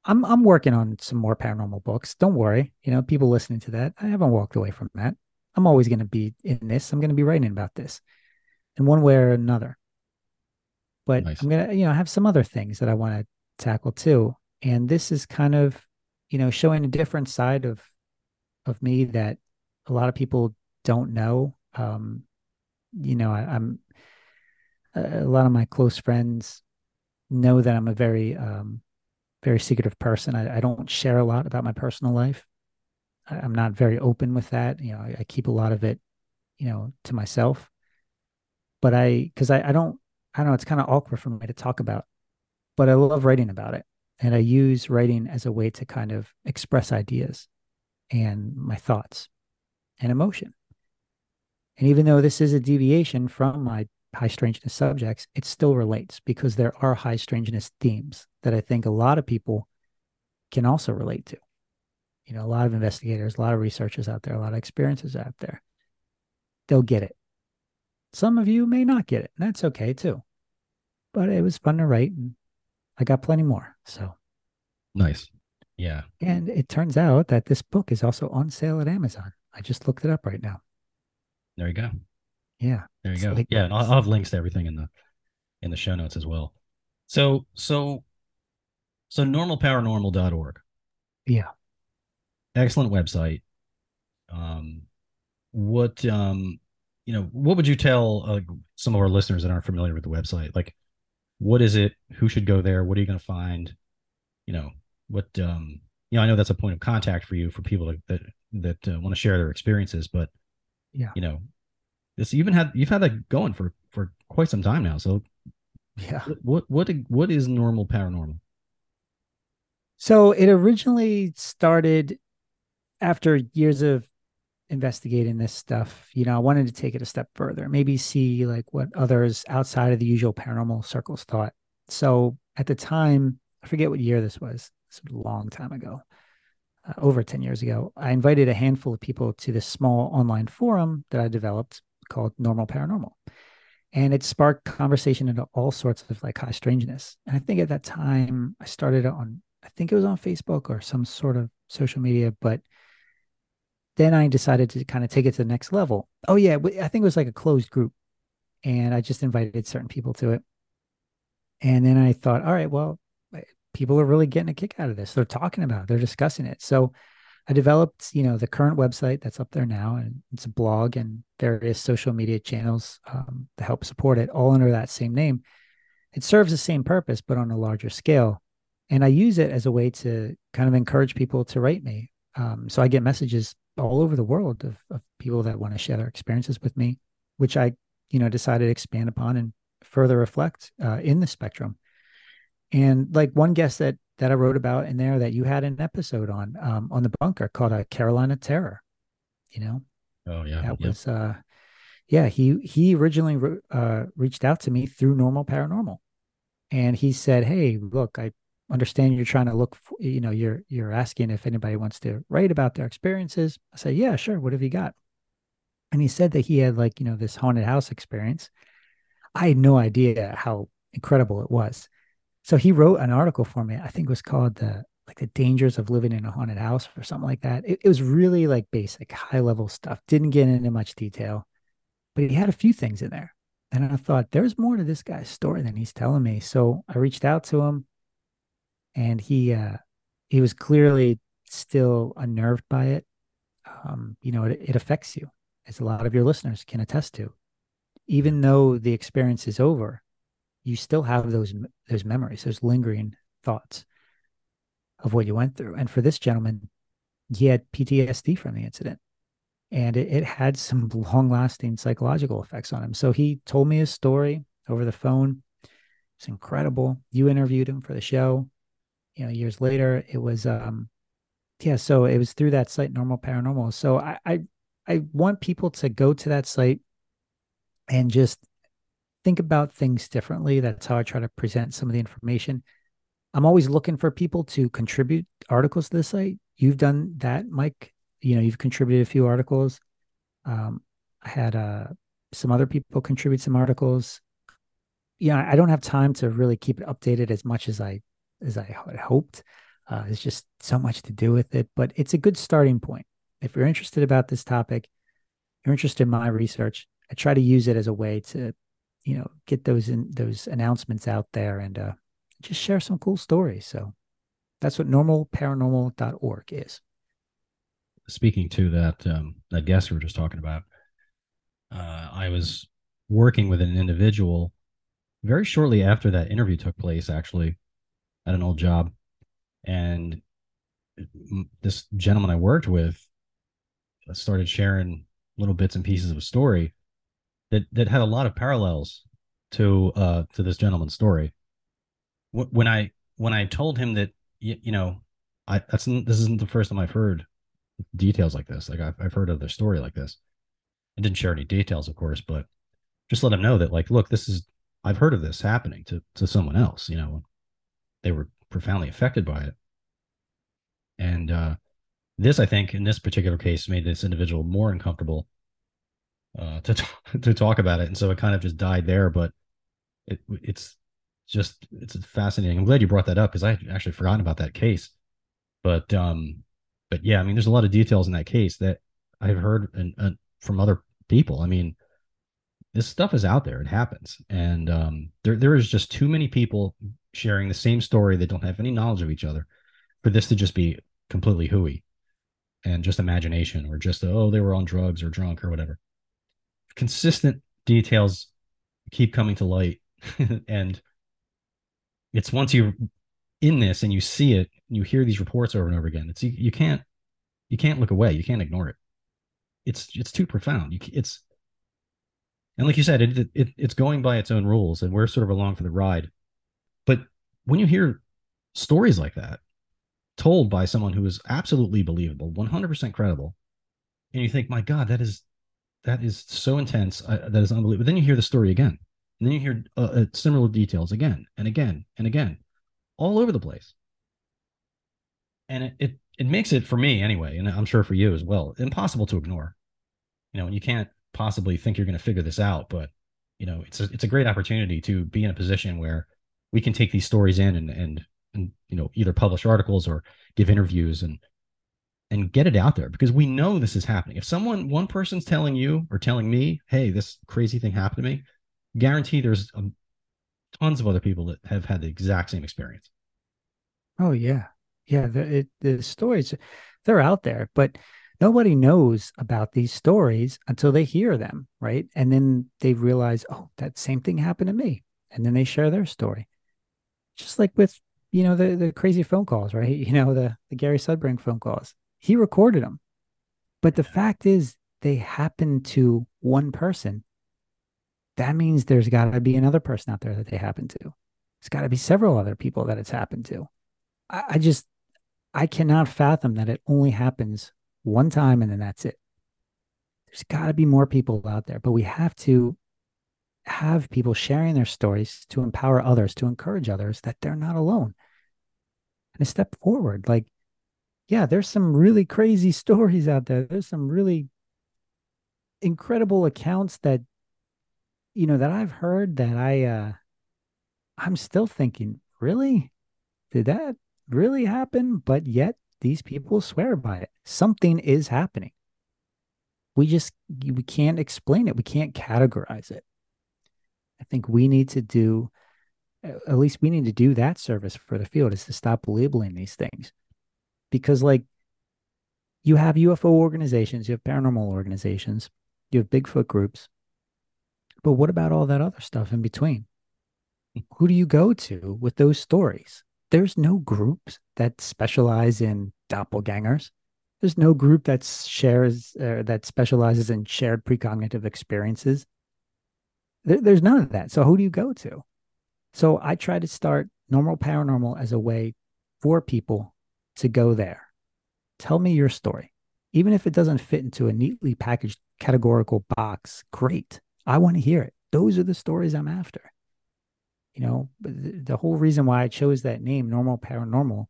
I'm I'm working on some more paranormal books. Don't worry. You know, people listening to that, I haven't walked away from that. I'm always going to be in this. I'm going to be writing about this in one way or another. But nice. I'm going to, you know, have some other things that I want to tackle too. And this is kind of, you know, showing a different side of of me that a lot of people don't know. Um, you know, I, am a lot of my close friends know that I'm a very um, very secretive person. I, I, don't share a lot about my personal life. I, am not very open with that. You know, I, I, keep a lot of it, you know, to myself. But I, because I, I don't, I don't know, it's kind of awkward for me to talk about, but I love writing about it. And I use writing as a way to kind of express ideas and my thoughts and emotion. And even though this is a deviation from my high strangeness subjects, it still relates because there are high strangeness themes that I think a lot of people can also relate to. You know, a lot of investigators, a lot of researchers out there, a lot of experiences out there. They'll get it. Some of you may not get it, and that's okay too. But it was fun to write, and I got plenty more. So nice. Yeah. And it turns out that this book is also on sale at Amazon. I just looked it up right now. There you go. Yeah. There you go. Like, yeah, I'll, I'll have links to everything in the in the show notes as well. So so so normalparanormal.org. Yeah. Excellent website. Um what um you know, what would you tell uh, some of our listeners that aren't familiar with the website? Like what is it? Who should go there? What are you going to find? You know, what um you know, I know that's a point of contact for you for people that that uh, want to share their experiences, but yeah. You know, this even had you've had that going for for quite some time now. So yeah, what what what is normal paranormal? So it originally started after years of investigating this stuff. You know, I wanted to take it a step further, maybe see like what others outside of the usual paranormal circles thought. So at the time, I forget what year this was. This a long time ago, uh, over 10 years ago. I invited a handful of people to this small online forum that I developed called Normal Paranormal. And it sparked conversation into all sorts of like high strangeness. And I think at that time I started on, I think it was on Facebook or some sort of social media, but then I decided to kind of take it to the next level. Oh, yeah. I think it was like a closed group. And I just invited certain people to it. And then I thought, all right, well, people are really getting a kick out of this. They're talking about it, they're discussing it. So I developed, you know, the current website that's up there now, and it's a blog and various social media channels um, to help support it, all under that same name. It serves the same purpose, but on a larger scale. And I use it as a way to kind of encourage people to write me. Um, so I get messages all over the world of, of people that want to share their experiences with me, which I, you know, decided to expand upon and further reflect uh, in the spectrum. And like one guest that that I wrote about in there that you had an episode on um, on the bunker called a uh, Carolina Terror. You know. Oh yeah. That was uh, yeah. He he originally re- uh, reached out to me through Normal Paranormal, and he said, "Hey, look, I understand you're trying to look. For, you know, you're you're asking if anybody wants to write about their experiences." I said, "Yeah, sure. What have you got?" And he said that he had like you know this haunted house experience. I had no idea how incredible it was so he wrote an article for me. I think it was called the like the dangers of living in a haunted house or something like that. It, it was really like basic, high level stuff. Didn't get into much detail, but he had a few things in there. And I thought there's more to this guy's story than he's telling me. So I reached out to him and he uh he was clearly still unnerved by it. Um, you know, it, it affects you, as a lot of your listeners can attest to. Even though the experience is over, you still have those those memories, those lingering thoughts of what you went through. And for this gentleman, he had PTSD from the incident, and it, it had some long lasting psychological effects on him. So he told me his story over the phone, It's incredible. You interviewed him for the show. You know, years later, it was um yeah, so it was through that site, Normal Paranormal. So I I, I want people to go to that site and just think about things differently. That's how I try to present some of the information. I'm always looking for people to contribute articles to the site. You've done that, Mike. You know, you've contributed a few articles. Um, I had uh, some other people contribute some articles. Yeah, I don't have time to really keep it updated as much as I as I had hoped. Uh, there's just so much to do with it, but it's a good starting point. If you're interested about this topic, you're interested in my research. I try to use it as a way to, you know, get those in those announcements out there and uh, just share some cool stories. So that's what normalparanormal.org is. Speaking to that um, that guest we were just talking about, uh, I was working with an individual very shortly after that interview took place, actually, at an old job, and this gentleman I worked with started sharing little bits and pieces of a story that that had a lot of parallels to uh to this gentleman's story when I when I told him that you, you know I that's this isn't the first time I've heard details like this. Like I've I've heard of their story like this. I didn't share any details, of course, but just let him know that like, look, this is I've heard of this happening to to someone else. You know, they were profoundly affected by it, and uh, this I think in this particular case made this individual more uncomfortable uh, to to talk about it, and so it kind of just died there. But it it's just it's fascinating. I'm glad you brought that up because I actually forgotten about that case. But um, but yeah, I mean, there's a lot of details in that case that I've heard and from other people. I mean, this stuff is out there; it happens, and um, there there is just too many people sharing the same story that don't have any knowledge of each other for this to just be completely hooey and just imagination or just oh they were on drugs or drunk or whatever. Consistent details keep coming to light and it's once you're in this and you see it, you hear these reports over and over again. It's you, you can't you can't look away. You can't ignore it. It's it's too profound. You it's and like you said, it, it it's going by its own rules, and we're sort of along for the ride. But when you hear stories like that told by someone who is absolutely believable, 100% credible, and you think, my God, that is that is so intense. Uh, that is unbelievable. But then you hear the story again, and then you hear uh, uh, similar details again and again and again, all over the place. And it, it it makes it for me anyway, and I'm sure for you as well, impossible to ignore. You know, and you can't possibly think you're going to figure this out, but you know, it's a, it's a great opportunity to be in a position where we can take these stories in and and and you know either publish articles or give interviews and and get it out there because we know this is happening. If someone one person's telling you or telling me, "Hey, this crazy thing happened to me," guarantee there's um, tons of other people that have had the exact same experience. Oh yeah, yeah. The it, the stories they're out there, but nobody knows about these stories until they hear them, right? And then they realize, oh, that same thing happened to me, and then they share their story. Just like with you know the the crazy phone calls, right? You know the the Gary Sudbrink phone calls. He recorded them, but the fact is they happened to one person that means there's got to be another person out there that they happen to. It's got to be several other people that it's happened to. I, I just, I cannot fathom that it only happens one time and then that's it. There's got to be more people out there, but we have to have people sharing their stories to empower others, to encourage others that they're not alone and a step forward. Like, yeah, there's some really crazy stories out there. There's some really incredible accounts that you know that I've heard that I uh I'm still thinking, really? Did that really happen? But yet these people swear by it. Something is happening. We just we can't explain it. We can't categorize it. I think we need to do at least we need to do that service for the field is to stop labeling these things. Because like you have UFO organizations, you have paranormal organizations, you have Bigfoot groups, but what about all that other stuff in between? Who do you go to with those stories? There's no groups that specialize in doppelgangers. There's no group that shares uh, that specializes in shared precognitive experiences. There, there's none of that. So who do you go to? So I try to start normal paranormal as a way for people to go there. Tell me your story. Even if it doesn't fit into a neatly packaged categorical box, great. I want to hear it. Those are the stories I'm after. You know, the, the whole reason why I chose that name, Normal Paranormal,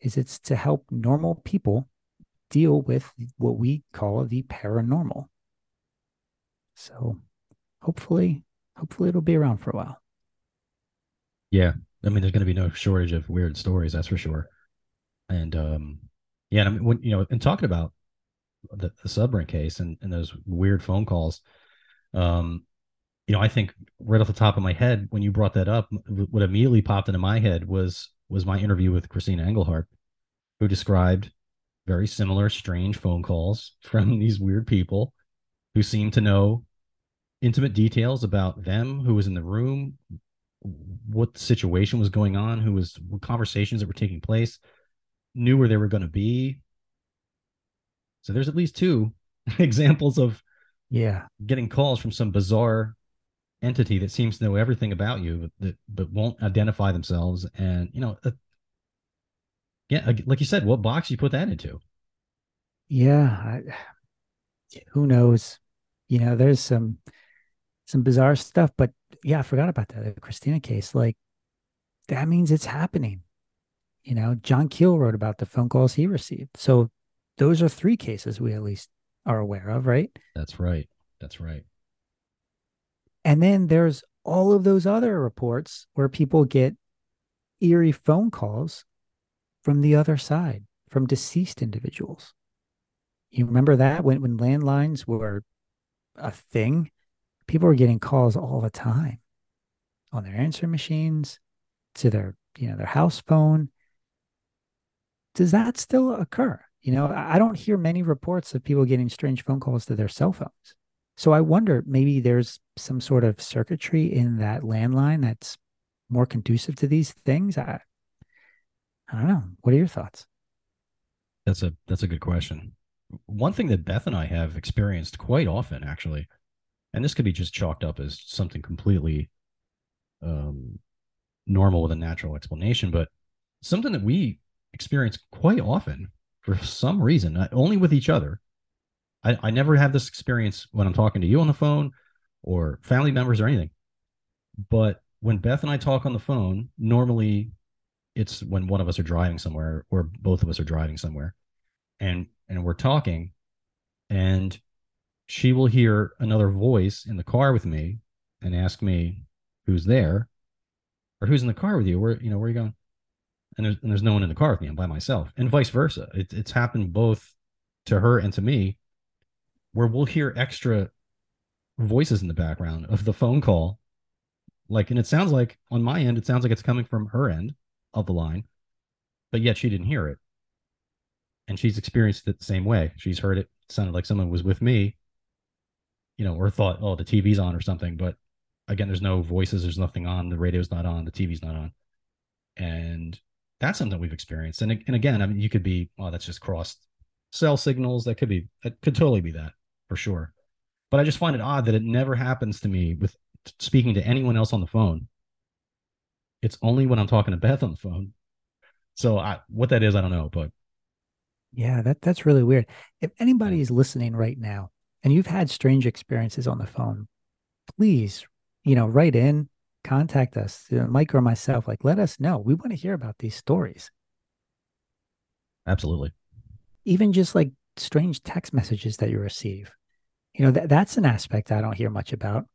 is it's to help normal people deal with what we call the paranormal. So hopefully, hopefully it'll be around for a while. Yeah. I mean, there's going to be no shortage of weird stories, that's for sure. And um, yeah, and I mean, when you know, and talking about the, the Sudbrink case and, and those weird phone calls, um, you know, I think right off the top of my head, when you brought that up, what immediately popped into my head was was my interview with Christina Engelhart, who described very similar strange phone calls from these weird people who seemed to know intimate details about them, who was in the room, what situation was going on, who was what conversations that were taking place, knew where they were going to be. So there's at least two examples of yeah getting calls from some bizarre entity that seems to know everything about you that but won't identify themselves. And you know uh, yeah like you said what box you put that into? Yeah I, who knows? You know there's some some bizarre stuff but yeah i forgot about that the christina case. Like that means it's happening. You know john keel wrote about the phone calls he received. So those are three cases we at least are aware of right? That's right. That's right and then there's all of those other reports where people get eerie phone calls from the other side, from deceased individuals. You remember that when, when landlines were a thing? People were getting calls all the time on their answer machines, to their, you know, their house phone. Does that still occur? You know, I don't hear many reports of people getting strange phone calls to their cell phones. So I wonder maybe there's some sort of circuitry in that landline that's more conducive to these things. I, I don't know. What are your thoughts? That's a that's a good question. One thing that Beth and I have experienced quite often, actually, and this could be just chalked up as something completely um, normal with a natural explanation, but something that we experience quite often for some reason, not only with each other, I, I never have this experience when I'm talking to you on the phone or family members or anything. But when Beth and I talk on the phone, normally it's when one of us are driving somewhere or both of us are driving somewhere and and we're talking and she will hear another voice in the car with me and ask me who's there or who's in the car with you? Where you know where are you going? And there's, and there's no one in the car with me. I'm by myself and vice versa. It, it's happened both to her and to me where we'll hear extra voices in the background of the phone call. Like, and it sounds like on my end, it sounds like it's coming from her end of the line, but yet she didn't hear it. And she's experienced it the same way. She's heard it, it sounded like someone was with me, you know, or thought, oh, the TV's on or something. But again, there's no voices, there's nothing on, the radio's not on, the TV's not on. And that's something we've experienced. And, and again, I mean, you could be, oh, that's just crossed cell signals. That could be, that could totally be that for sure. But I just find it odd that it never happens to me with speaking to anyone else on the phone. It's only when I'm talking to Beth on the phone. So I, what that is, I don't know, but yeah, that that's really weird. If anybody is listening right now and you've had strange experiences on the phone, please, you know, write in, contact us, you know, Mike or myself. Like, let us know. We want to hear about these stories. Absolutely. Even just like strange text messages that you receive. You know that that's an aspect i don't hear much about.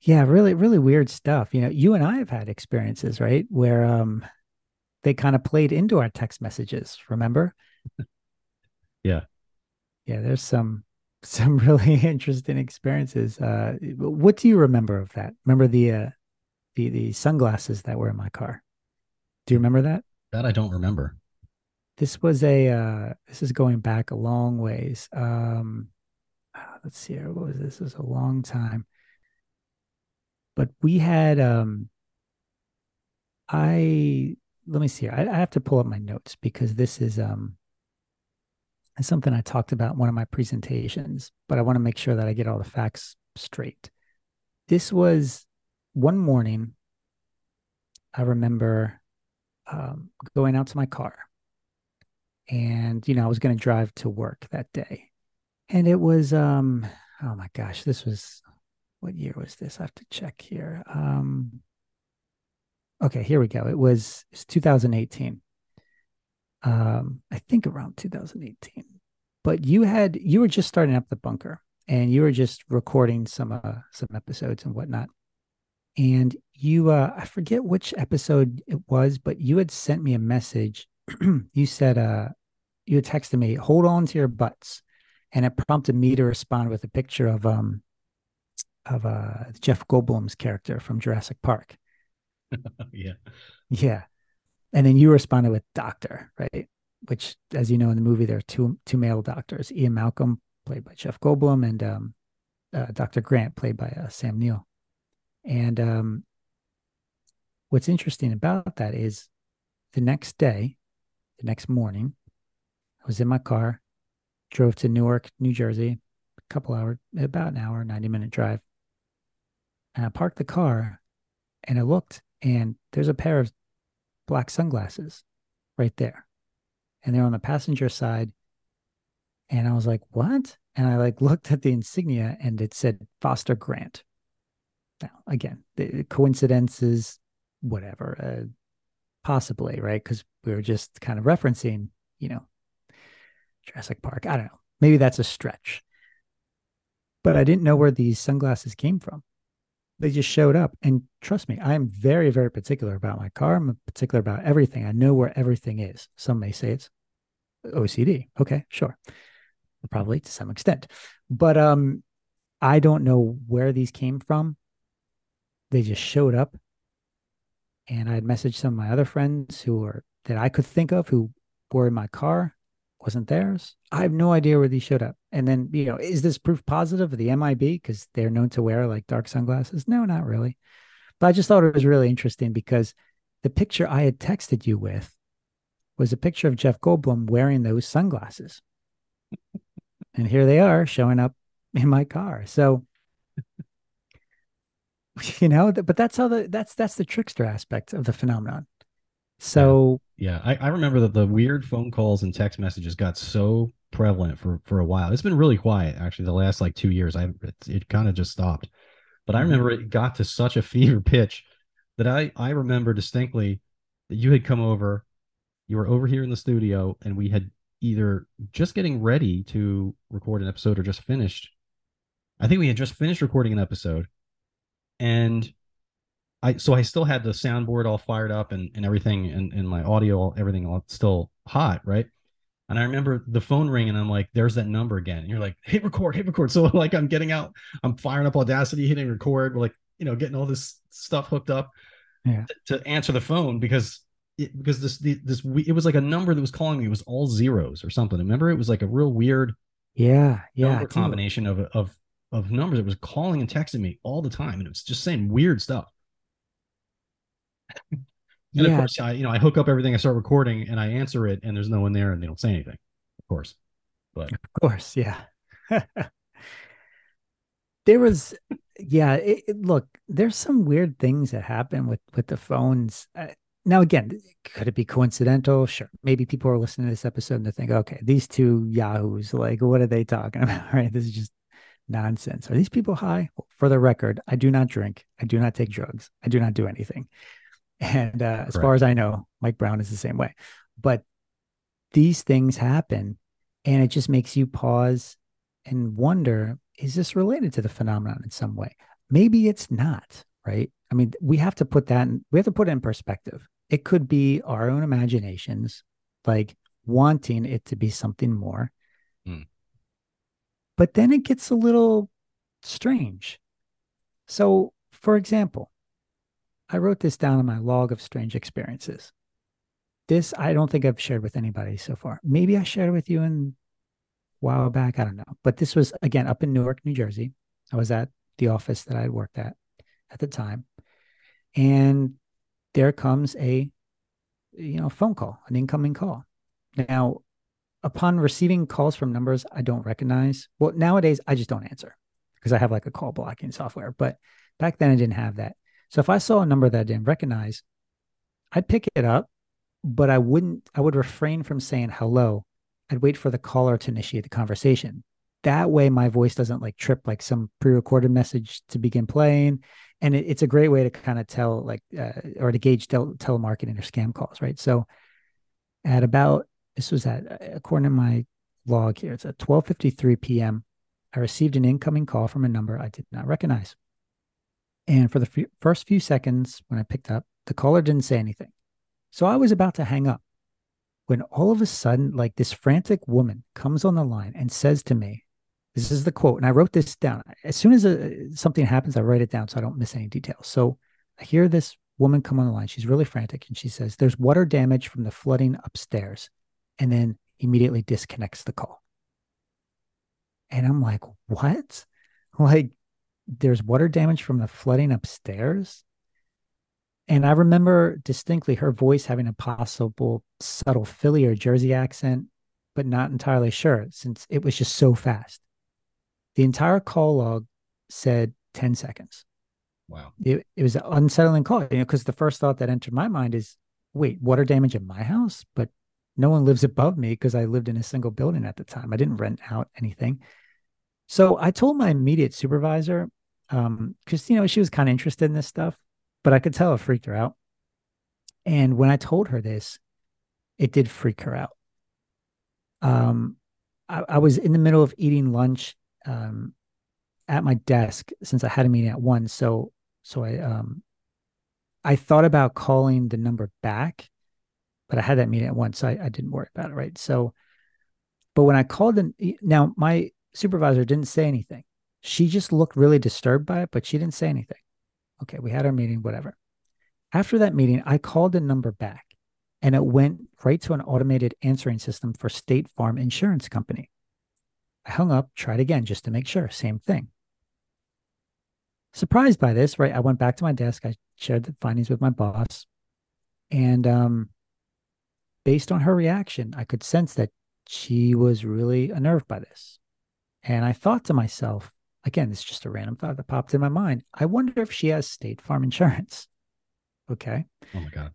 Yeah really really weird stuff. You know you and i have had experiences right where um they kind of played into our text messages remember? Yeah. Yeah there's some some really interesting experiences. Uh what do you remember of that? Remember the uh the the sunglasses that were in my car? Do you remember that? That i don't remember this was a uh this is going back a long ways um let's see here. What was this? This was a long time. But we had um I let me see. I, I have to pull up my notes because this is um is something I talked about one of my presentations, but I want to make sure that I get all the facts straight. This was one morning, I remember um, going out to my car, and you know I was going to drive to work that day, and it was um oh my gosh, this was what year was this? I have to check here. Um, okay, here we go. It was, it was 2018. Um, I think around 2018. But you had you were just starting up the bunker and you were just recording some uh some episodes and whatnot. And you uh I forget which episode it was, but you had sent me a message. you said uh you texted me, hold on to your butts. And it prompted me to respond with a picture of um of uh Jeff Goldblum's character from Jurassic Park. yeah. Yeah. And then you responded with doctor, right? Which, as you know, in the movie, there are two two male doctors: Ian Malcolm, played by Jeff Goldblum, and um, uh, Dr. Grant, played by uh, Sam Neill. And um, what's interesting about that is the next day, the next morning, I was in my car, drove to Newark, New Jersey, a couple hours, about an hour, 90 minute drive. And I parked the car and I looked, and there's a pair of black sunglasses right there. And they're on the passenger side. And I was like, what? And I like looked at the insignia and it said Foster Grant. Now, again, the coincidences, whatever, uh, possibly, right? Because we were just kind of referencing, you know, Jurassic Park. I don't know. Maybe that's a stretch. But I didn't know where these sunglasses came from they just showed up. And trust me, I'm very, very particular about my car. I'm particular about everything. I know where everything is. Some may say it's OCD. Okay, sure. Probably to some extent. But um, I don't know where these came from. They just showed up. And I had messaged some of my other friends who were that I could think of who were in my car wasn't theirs. I have no idea where these showed up. And then, you know, is this proof positive of the MIB because they're known to wear like dark sunglasses? No, not really. But I just thought it was really interesting because the picture I had texted you with was a picture of Jeff Goldblum wearing those sunglasses. and here they are showing up in my car. So, you know, but that's how the that's that's the trickster aspect of the phenomenon. So yeah, I, I remember that the weird phone calls and text messages got so prevalent for for a while. It's been really quiet actually the last like two years. I it, it kind of just stopped, but I mm-hmm. remember it got to such a fever pitch that I I remember distinctly that you had come over, you were over here in the studio, and we had either just getting ready to record an episode or just finished. I think we had just finished recording an episode, and I so I still had the soundboard all fired up and, and everything and, and my audio, everything all still hot, right? And I remember the phone ring and I'm like, there's that number again. And you're like, hit record, hit record. So like I'm getting out, I'm firing up Audacity, hitting record, We're like, you know, getting all this stuff hooked up yeah. to, to answer the phone because it, because this the, this it was like a number that was calling me it was all zeros or something. Remember, it was like a real weird yeah yeah combination of of of numbers. It was calling and texting me all the time, and it was just saying weird stuff. and yeah. of course, I you know I hook up everything, I start recording, and I answer it, and there's no one there, and they don't say anything. Of course, but of course, yeah. there was, yeah. It, it, look, there's some weird things that happen with with the phones. Uh, now, again, could it be coincidental? Sure. Maybe people are listening to this episode and they think, okay, these two yahoos, like, what are they talking about? Right? This is just nonsense. Are these people high? Well, for the record, I do not drink. I do not take drugs. I do not do anything. And uh, as far as I know, Mike Brown is the same way. But these things happen, and it just makes you pause and wonder is this related to the phenomenon in some way? Maybe it's not, right? I mean, we have to put that in, we have to put it in perspective. It could be our own imaginations, like wanting it to be something more. Mm. But then it gets a little strange. So, for example, I wrote this down in my log of strange experiences. This I don't think I've shared with anybody so far. Maybe I shared with you in a while back. I don't know. But this was again up in Newark, New Jersey. I was at the office that I worked at at the time. And there comes a you know phone call, an incoming call. Now, upon receiving calls from numbers I don't recognize, well, nowadays I just don't answer because I have like a call blocking software. But back then I didn't have that. So if I saw a number that I didn't recognize, I'd pick it up, but I wouldn't, I would refrain from saying hello. I'd wait for the caller to initiate the conversation. That way, my voice doesn't like trip like some pre recorded message to begin playing. And it, it's a great way to kind of tell, like, uh, or to gauge tel- telemarketing or scam calls, right? So at about, this was at, according to my log here, it's at 12.53 p.m. I received an incoming call from a number I did not recognize. And for the f- first few seconds when I picked up, the caller didn't say anything. So I was about to hang up when all of a sudden, like this frantic woman comes on the line and says to me, This is the quote. And I wrote this down. As soon as uh, something happens, I write it down so I don't miss any details. So I hear this woman come on the line. She's really frantic and she says, There's water damage from the flooding upstairs. And then immediately disconnects the call. And I'm like, What? Like, there's water damage from the flooding upstairs? And I remember distinctly her voice having a possible subtle Philly or Jersey accent, but not entirely sure since it was just so fast. The entire call log said 10 seconds. Wow. It, it was an unsettling call, you know, because the first thought that entered my mind is, wait, water damage in my house? But no one lives above me because I lived in a single building at the time. I didn't rent out anything. So I told my immediate supervisor, um, because you know, she was kind of interested in this stuff but I could tell it freaked her out. And when I told her this, it did freak her out. Um, I, I was in the middle of eating lunch um, at my desk since I had a meeting at one. So, so I, um, I thought about calling the number back, but I had that meeting at one, so I, I didn't worry about it. Right. So, but when I called in, now my supervisor didn't say anything. She just looked really disturbed by it, but she didn't say anything. Okay, we had our meeting, whatever. After that meeting, I called the number back and it went right to an automated answering system for State Farm Insurance Company. I hung up, tried again just to make sure, same thing. Surprised by this, right? I went back to my desk. I shared the findings with my boss. And um, based on her reaction, I could sense that she was really unnerved by this. And I thought to myself, again, it's just a random thought that popped in my mind. I wonder if she has state farm insurance. Okay. Oh my God.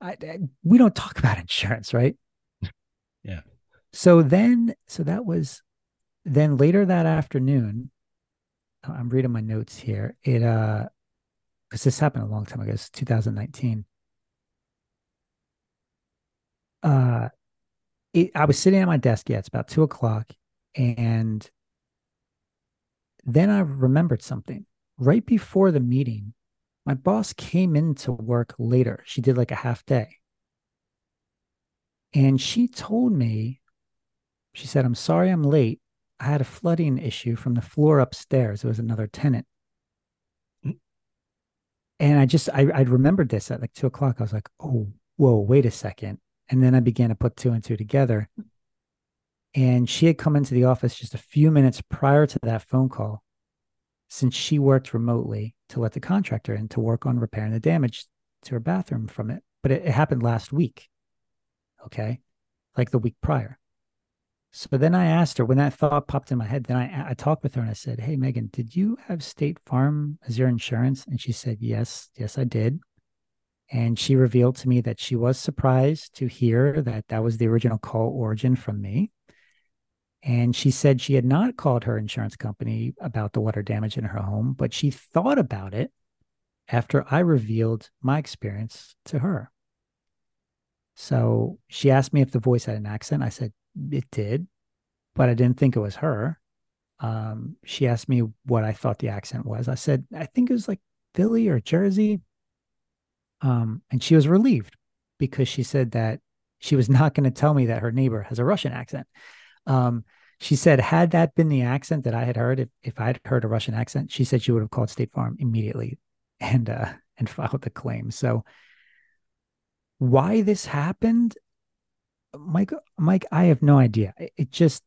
I, I, we don't talk about insurance, right? yeah. So then, so that was then later that afternoon. I'm reading my notes here. It, uh, because this happened a long time ago, it's 2019. Uh, it, I was sitting at my desk. Yeah, it's about two o'clock, and then I remembered something. Right before the meeting, my boss came into work later. She did like a half day. And she told me, she said, I'm sorry I'm late. I had a flooding issue from the floor upstairs. It was another tenant. And I just, I, I remembered this at like two o'clock. I was like, oh, whoa, wait a second. And then I began to put two and two together. And she had come into the office just a few minutes prior to that phone call, since she worked remotely to let the contractor in to work on repairing the damage to her bathroom from it. But it, it happened last week. Okay. Like the week prior. So then I asked her when that thought popped in my head. Then I, I talked with her and I said, Hey, Megan, did you have State Farm as your insurance? And she said, Yes, yes, I did. And she revealed to me that she was surprised to hear that that was the original call origin from me. And she said she had not called her insurance company about the water damage in her home, but she thought about it after I revealed my experience to her. So she asked me if the voice had an accent. I said it did, but I didn't think it was her. Um, she asked me what I thought the accent was. I said, I think it was like Philly or Jersey. Um, and she was relieved because she said that she was not going to tell me that her neighbor has a Russian accent. Um, she said, had that been the accent that I had heard, if, if I'd heard a Russian accent, she said she would have called State Farm immediately and uh, and filed the claim. So why this happened, Mike, Mike, I have no idea. It just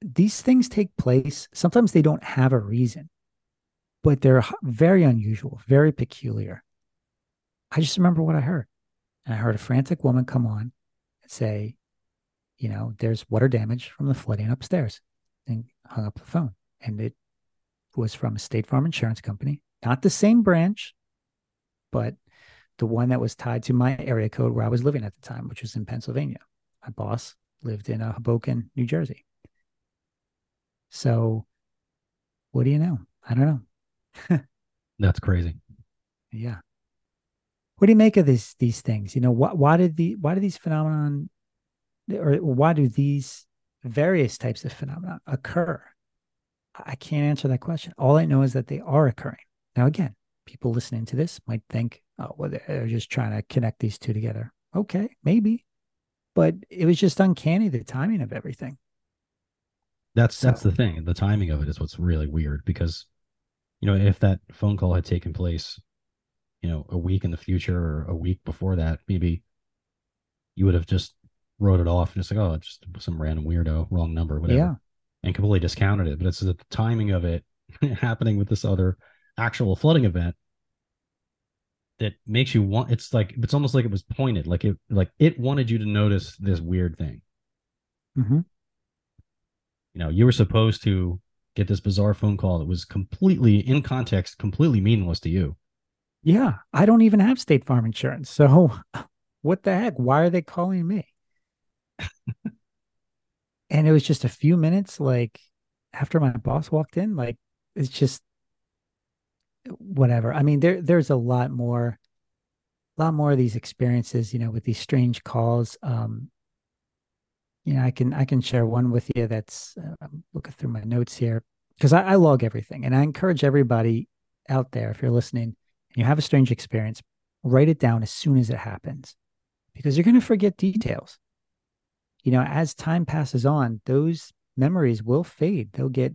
these things take place. Sometimes they don't have a reason, but they're very unusual, very peculiar. I just remember what I heard. And I heard a frantic woman come on and say, you know, there's water damage from the flooding upstairs and hung up the phone. And it was from a State Farm insurance company. not the same branch, but the one that was tied to my area code where I was living at the time, which was in Pennsylvania. My boss lived in uh, Hoboken, New Jersey. So, what do you know? I don't know. That's crazy. Yeah. What do you make of these these things? You know, why why did the why do these phenomenon or why do these various types of phenomena occur? I can't answer that question. All I know is that they are occurring. Now, again, people listening to this might think, oh, well, they're just trying to connect these two together. Okay, maybe. But it was just uncanny the timing of everything. That's that's the thing. The timing of it is what's really weird because, you know, if that phone call had taken place, you know, a week in the future or a week before that, maybe you would have just wrote it off and just like, oh, just some random weirdo, wrong number, whatever. Yeah. And completely discounted it. But it's the timing of it happening with this other actual flooding event that makes you want it's like it's almost like it was pointed like it like it wanted you to notice this weird thing mm-hmm. you know you were supposed to get this bizarre phone call that was completely in context completely meaningless to you yeah i don't even have state farm insurance so what the heck why are they calling me and it was just a few minutes like after my boss walked in like it's just whatever. I mean, there there's a lot more, a lot more of these experiences, you know, with these strange calls. Um, you know, I can I can share one with you. That's uh, I'm looking through my notes here because I, I log everything, and I encourage everybody out there, if you're listening and you have a strange experience, write it down as soon as it happens, because you're going to forget details. You know, as time passes on, those memories will fade. They'll get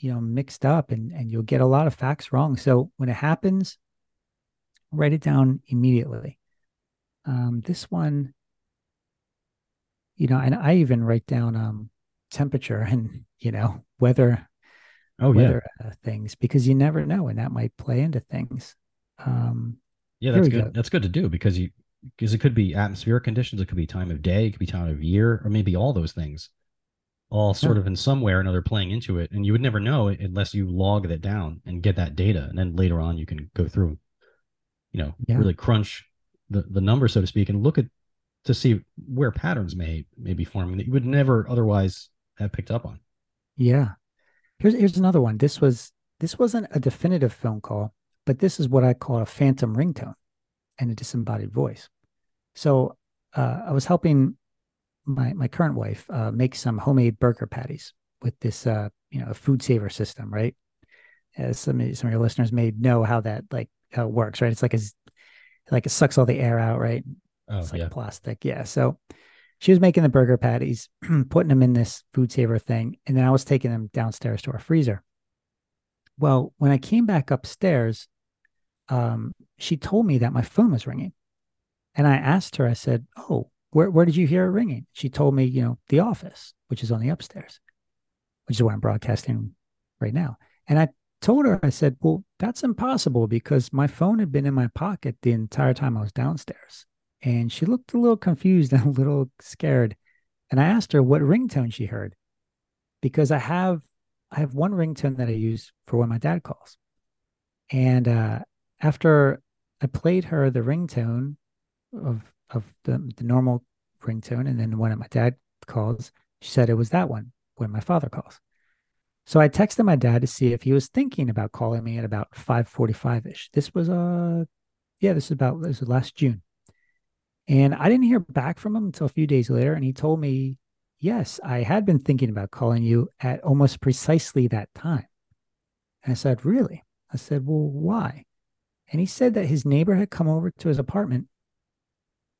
you know mixed up and and you'll get a lot of facts wrong so when it happens write it down immediately um this one you know and i even write down um temperature and you know weather oh weather yeah. uh, things because you never know and that might play into things um yeah that's good go. that's good to do because you because it could be atmospheric conditions it could be time of day it could be time of year or maybe all those things all sort yeah. of in some way or another playing into it. And you would never know unless you log that down and get that data. And then later on you can go through, you know, yeah. really crunch the, the number, so to speak, and look at to see where patterns may may be forming that you would never otherwise have picked up on. Yeah. Here's here's another one. This was this wasn't a definitive phone call, but this is what I call a phantom ringtone and a disembodied voice. So uh, I was helping my my current wife uh, makes some homemade burger patties with this uh you know a food saver system, right? As some some of your listeners may know how that like how it works, right? It's like a like it sucks all the air out, right? Oh, it's like yeah. plastic, yeah. So she was making the burger patties, putting them in this food saver thing, and then I was taking them downstairs to our freezer. Well, when I came back upstairs, um, she told me that my phone was ringing, and I asked her. I said, "Oh, where, where did you hear it ringing? She told me, you know, the office, which is on the upstairs, which is where I'm broadcasting right now. And I told her, I said, well, that's impossible because my phone had been in my pocket the entire time I was downstairs. And she looked a little confused and a little scared. And I asked her what ringtone she heard because I have I have one ringtone that I use for when my dad calls. And uh, after I played her the ringtone of of the, the normal ringtone. And then when my dad calls, she said it was that one when my father calls. So I texted my dad to see if he was thinking about calling me at about 545 ish. This was, uh, yeah, this is about, this was last June. And I didn't hear back from him until a few days later. And he told me, yes, I had been thinking about calling you at almost precisely that time. And I said, really? I said, well, why? And he said that his neighbor had come over to his apartment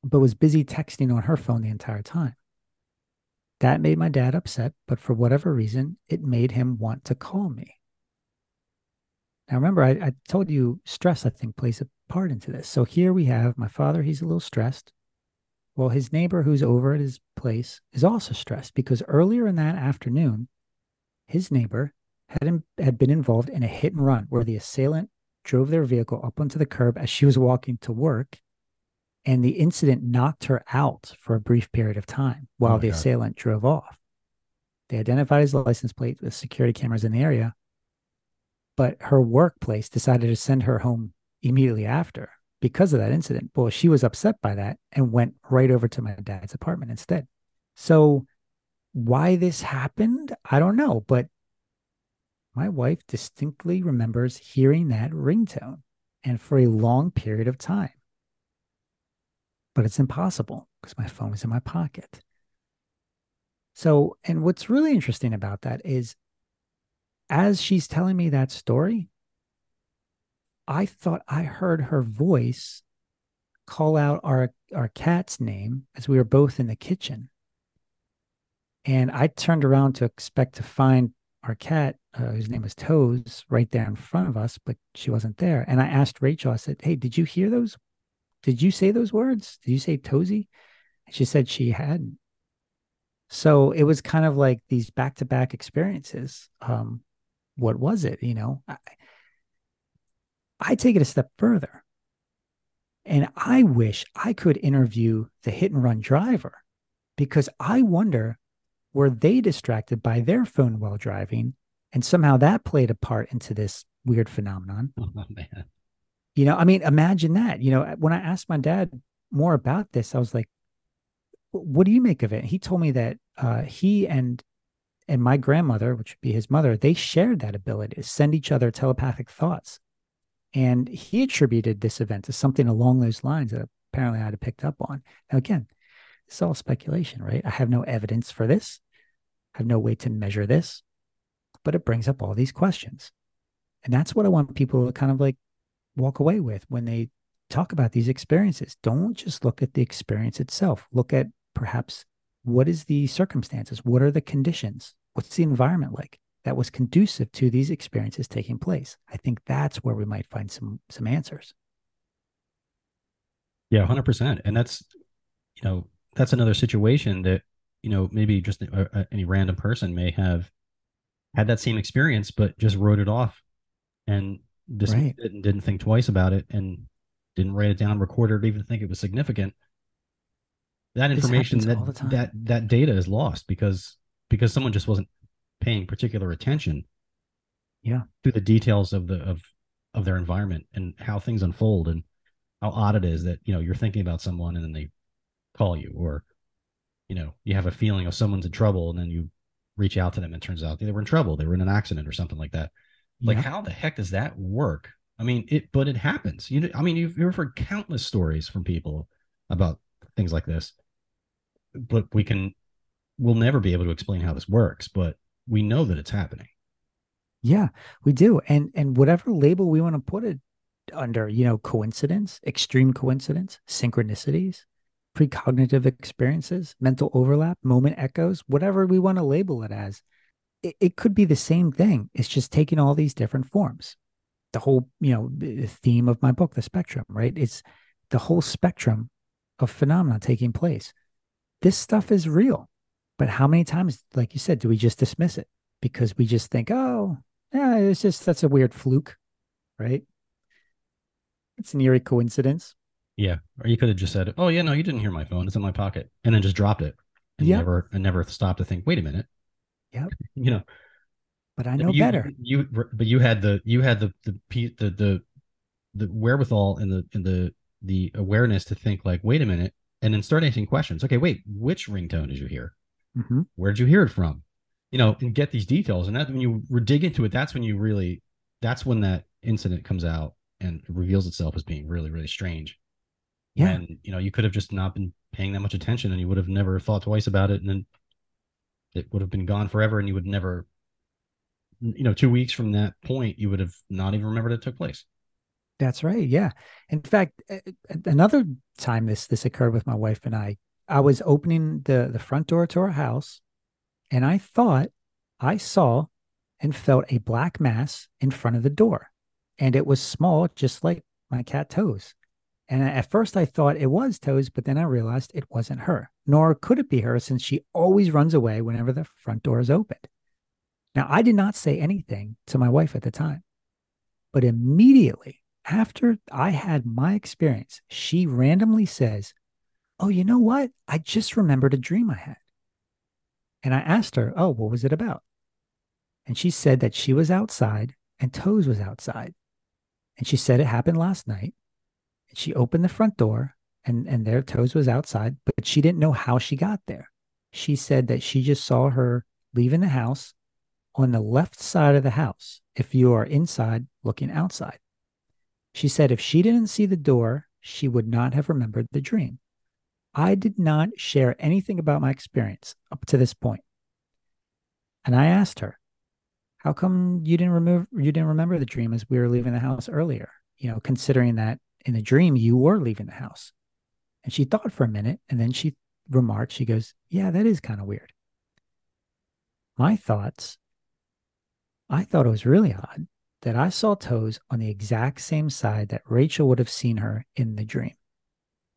but was busy texting on her phone the entire time. That made my dad upset, but for whatever reason, it made him want to call me. Now, remember, I, I, told you stress, I think, plays a part into this. So here we have my father, he's a little stressed. Well, his neighbor who's over at his place is also stressed because earlier in that afternoon, his neighbor had, had been involved in a hit and run where the assailant drove their vehicle up onto the curb as she was walking to work and the incident knocked her out for a brief period of time while oh the God. assailant drove off. They identified his license plate with security cameras in the area, but her workplace decided to send her home immediately after because of that incident. Well, she was upset by that and went right over to my dad's apartment instead. So, why this happened, I don't know, but my wife distinctly remembers hearing that ringtone and for a long period of time. But it's impossible because my phone is in my pocket. So, and what's really interesting about that is as she's telling me that story, I thought I heard her voice call out our our cat's name as we were both in the kitchen. And I turned around to expect to find our cat, uh, whose name was Toes, right there in front of us, but she wasn't there. And I asked Rachel, I said, Hey, did you hear those? Did you say those words? Did you say Tozy? And she said she hadn't. So it was kind of like these back to back experiences. Um, what was it? You know, I, I take it a step further. And I wish I could interview the hit and run driver because I wonder were they distracted by their phone while driving? And somehow that played a part into this weird phenomenon. Oh, man. You know, I mean, imagine that. You know, when I asked my dad more about this, I was like, what do you make of it? He told me that uh, he and and my grandmother, which would be his mother, they shared that ability to send each other telepathic thoughts. And he attributed this event to something along those lines that apparently I had picked up on. Now, again, it's all speculation, right? I have no evidence for this. I have no way to measure this, but it brings up all these questions. And that's what I want people to kind of like walk away with when they talk about these experiences. Don't just look at the experience itself. Look at perhaps what is the circumstances? What are the conditions? What's the environment like that was conducive to these experiences taking place? I think that's where we might find some some answers. Yeah, hundred percent. And that's, you know, that's another situation that you know maybe just any random person may have had that same experience, but just wrote it off and dismissed Right. and didn't think twice about it and didn't write it down, record it, or even think it was significant. That information, that all the time. that that data is lost because because someone just wasn't paying particular attention. Yeah. To the details of the of of their environment and how things unfold and how odd it is that you know you're thinking about someone and then they call you or you know you have a feeling of someone's in trouble and then you reach out to them and it turns out they were in trouble. They were in an accident or something like that. Like Yeah. how the heck does that work? I mean it but it happens. You know i mean you've, you've heard countless stories from people about things like this but we can we'll never be able to explain how this works but we know that it's happening. Yeah, we do. And and whatever label we want to put it under, you know, coincidence, extreme coincidence, synchronicities, precognitive experiences, mental overlap, moment echoes, whatever we want to label it as, it, it could be the same thing. It's just taking all these different forms. The whole, you know, the theme of my book, The Spectrum, right? It's the whole spectrum of phenomena taking place. This stuff is real. But how many times, like you said, do we just dismiss it? Because we just think, oh, yeah, it's just that's a weird fluke, right? It's an eerie coincidence. Yeah or you could have just said oh yeah no you didn't hear my phone it's in my pocket and then just dropped it and Yeah. never and never stopped to think wait a minute Yep. you know But I know you, better. You, but you had the you had the the the the the wherewithal and the and the the awareness to think like, wait a minute, and then start asking questions. Okay, wait, which ringtone did you hear? Mhm. Where did you hear it from? You know, and get these details. And that when you dig into it, that's when you really, that's when that incident comes out and reveals itself as being really really strange. Yeah. And you know, you could have just not been paying that much attention, and you would have never thought twice about it, and then it would have been gone forever, and you would never you know, two weeks from that point, you would have not even remembered it took place. That's right. Yeah. In fact, another time this this occurred with my wife and I, I was opening the the front door to our house, and I thought I saw and felt a black mass in front of the door, and it was small, just like my cat Toes. And at first, I thought it was Toes, but then I realized it wasn't her, nor could it be her, since she always runs away whenever the front door is opened. Now, I did not say anything to my wife at the time, but immediately after I had my experience, she randomly says, Oh, you know what? I just remembered a dream I had. And I asked her, Oh, what was it about? And she said that she was outside and Toes was outside. And she said it happened last night. She opened the front door and, and their Toes was outside, but she didn't know how she got there. She said that she just saw her leaving the house on the left side of the house if you are inside looking outside. She said if she didn't see the door, she would not have remembered the dream. I did not share anything about my experience up to this point. And I asked her, how come you didn't remove you didn't remember the dream as we were leaving the house earlier? You know, considering that in the dream you were leaving the house. And she thought for a minute and then she remarked, she goes, Yeah, that is kind of weird. My thoughts, I thought it was really odd that I saw toes on the exact same side that Rachel would have seen her in the dream.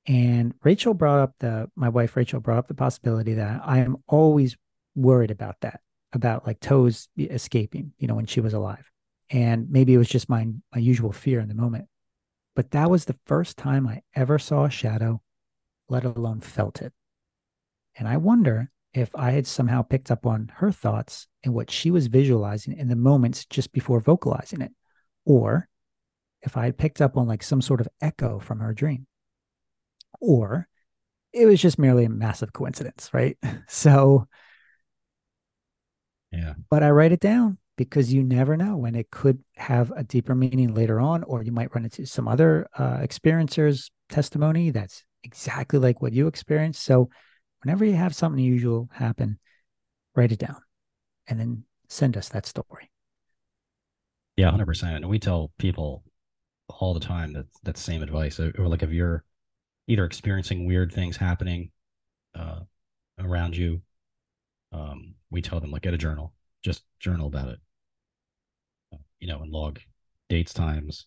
And Rachel brought up the, my wife Rachel brought up the possibility that I am always worried about that, about like toes escaping, you know, when she was alive. And maybe it was just my, my usual fear in the moment. But that was the first time I ever saw a shadow, let alone felt it. And I wonder if I had somehow picked up on her thoughts and what she was visualizing in the moments just before vocalizing it, or if I had picked up on like some sort of echo from her dream, or it was just merely a massive coincidence, right? So, yeah. But I write it down because you never know when it could have a deeper meaning later on, or you might run into some other uh, experiencers' testimony that's exactly like what you experienced. So, whenever you have something unusual happen, write it down and then send us that story. Yeah, 100%. And we tell people all the time that that same advice. Or like if you're either experiencing weird things happening uh, around you, um, we tell them like get a journal, just journal about it. You know, and log dates, times.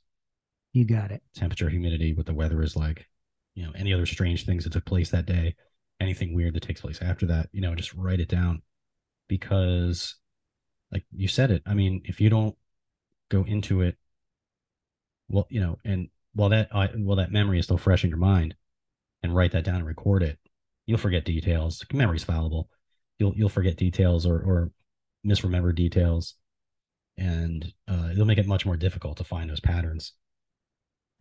You got it. Temperature, humidity, what the weather is like. You know, any other strange things that took place that day anything weird that takes place after that, you know, just write it down because like you said it. I mean, if you don't go into it, well, you know, and while that, uh, while that memory is still fresh in your mind and write that down and record it, you'll forget details. Memory's fallible. You'll, you'll forget details or, or misremember details and uh, it'll make it much more difficult to find those patterns.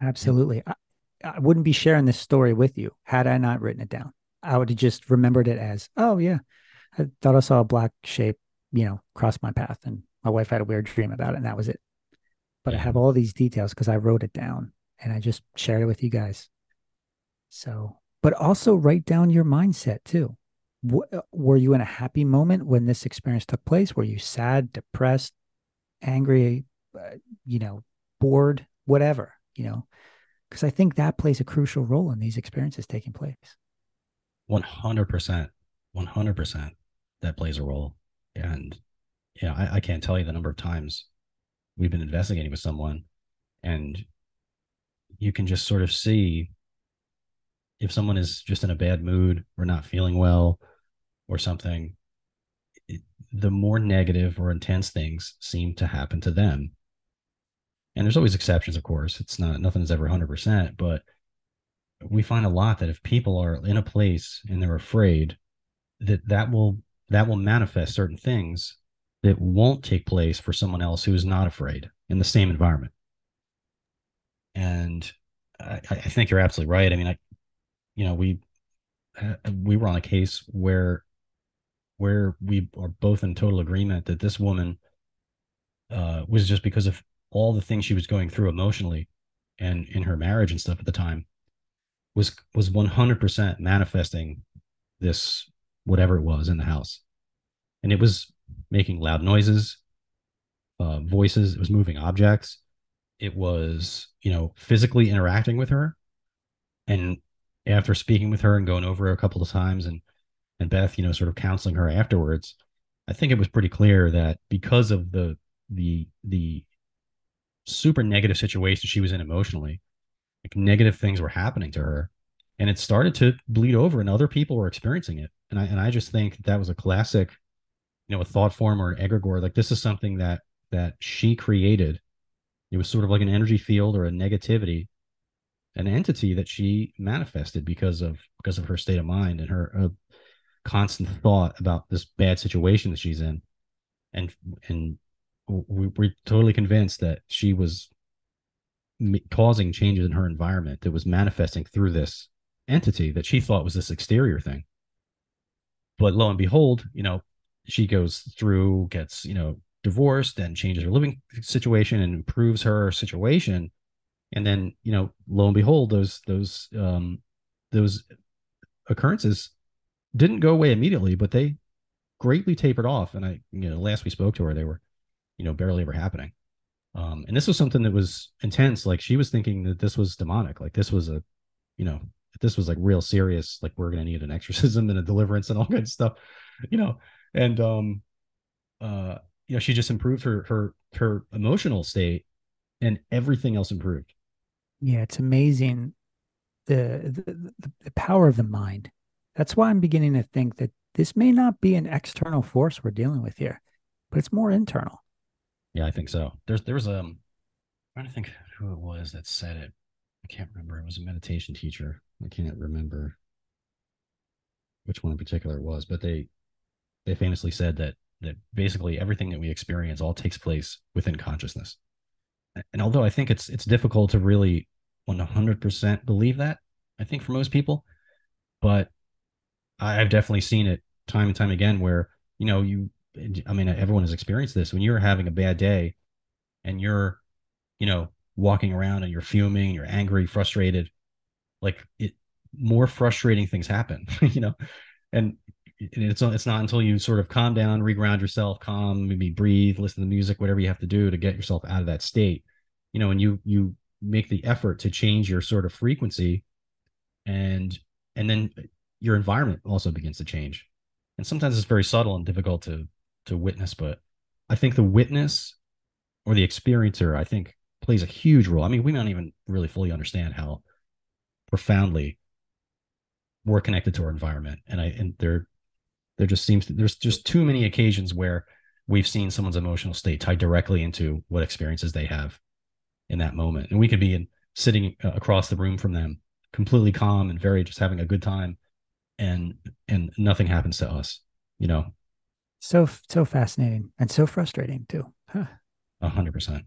Absolutely. I, I wouldn't be sharing this story with you had I not written it down. I would have just remembered it as, oh yeah, I thought I saw a black shape, you know, cross my path, and my wife had a weird dream about it, and that was it. But yeah. I have all these details because I wrote it down and I just shared it with you guys. So, but also write down your mindset too. W- uh, were you in a happy moment when this experience took place? Were you sad, depressed, angry, uh, you know, bored, whatever, you know? Because I think that plays a crucial role in these experiences taking place. 100%. 100% that plays a role. And, you know, I, I can't tell you the number of times we've been investigating with someone and you can just sort of see if someone is just in a bad mood or not feeling well or something the more negative or intense things seem to happen to them. And there's always exceptions of course. It's not nothing is ever 100% but we find a lot that if people are in a place and they're afraid that that will that will manifest certain things that won't take place for someone else who is not afraid in the same environment. And I, I think you're absolutely right. I mean i you know we uh, we were on a case where where we are both in total agreement that this woman uh, was just because of all the things she was going through emotionally and in her marriage and stuff at the time was was 100% manifesting this whatever it was in the house. And it was making loud noises uh, voices it was moving objects it was you know physically interacting with her and after speaking with her and going over a couple of times and and beth you know sort of counseling her afterwards i think it was pretty clear that because of the the the super negative situation she was in emotionally like negative things were happening to her and it started to bleed over and other people were experiencing it. And i and i just think that was a classic you know a thought form or an egregore like this is something that that she created. It was sort of like an energy field or a negativity an entity that she manifested because of because of her state of mind and her uh, constant thought about this bad situation that she's in and and we, we're totally convinced that she was causing changes in her environment that was manifesting through this entity that she thought was this exterior thing. But lo and behold, you know, she goes through, gets, you know, divorced and changes her living situation and improves her situation. And then, you know, lo and behold, those those um those occurrences didn't go away immediately, but they greatly tapered off. And I, you know, last we spoke to her, they were, you know, barely ever happening. Um, and this was something that was intense. Like she was thinking that this was demonic. Like this was a, you know, this was like real serious. Like we're gonna need an exorcism and a deliverance and all of stuff, you know. And um, uh, you know, she just improved her her her emotional state, and everything else improved. Yeah, it's amazing the, the the power of the mind. That's why I'm beginning to think that this may not be an external force we're dealing with here, but it's more internal. Yeah, I think so. There's there was um I'm trying to think who it was that said it. I can't remember. It was a meditation teacher. I can't remember which one in particular it was, but they they famously said that that basically everything that we experience all takes place within consciousness. And although I think it's it's difficult to really 100% believe that, I think for most people, but I've definitely seen it time and time again where, you know, you I mean, everyone has experienced this. When you're having a bad day and you're, you know, walking around and you're fuming, you're angry, frustrated, like it more frustrating things happen, you know, and it's it's not until you sort of calm down, reground yourself, calm, maybe breathe, listen to music, whatever you have to do to get yourself out of that state, you know, and you you make the effort to change your sort of frequency, and and then your environment also begins to change, and sometimes it's very subtle and difficult to to witness, but I think the witness or the experiencer, I think, plays a huge role. I mean, we don't even really fully understand how profoundly we're connected to our environment, and I and there there just seems to, there's just too many occasions where we've seen someone's emotional state tied directly into what experiences they have in that moment, and we could be in sitting uh, across the room from them, completely calm and very just having a good time, and and nothing happens to us, you know, so so fascinating and so frustrating too. A hundred percent.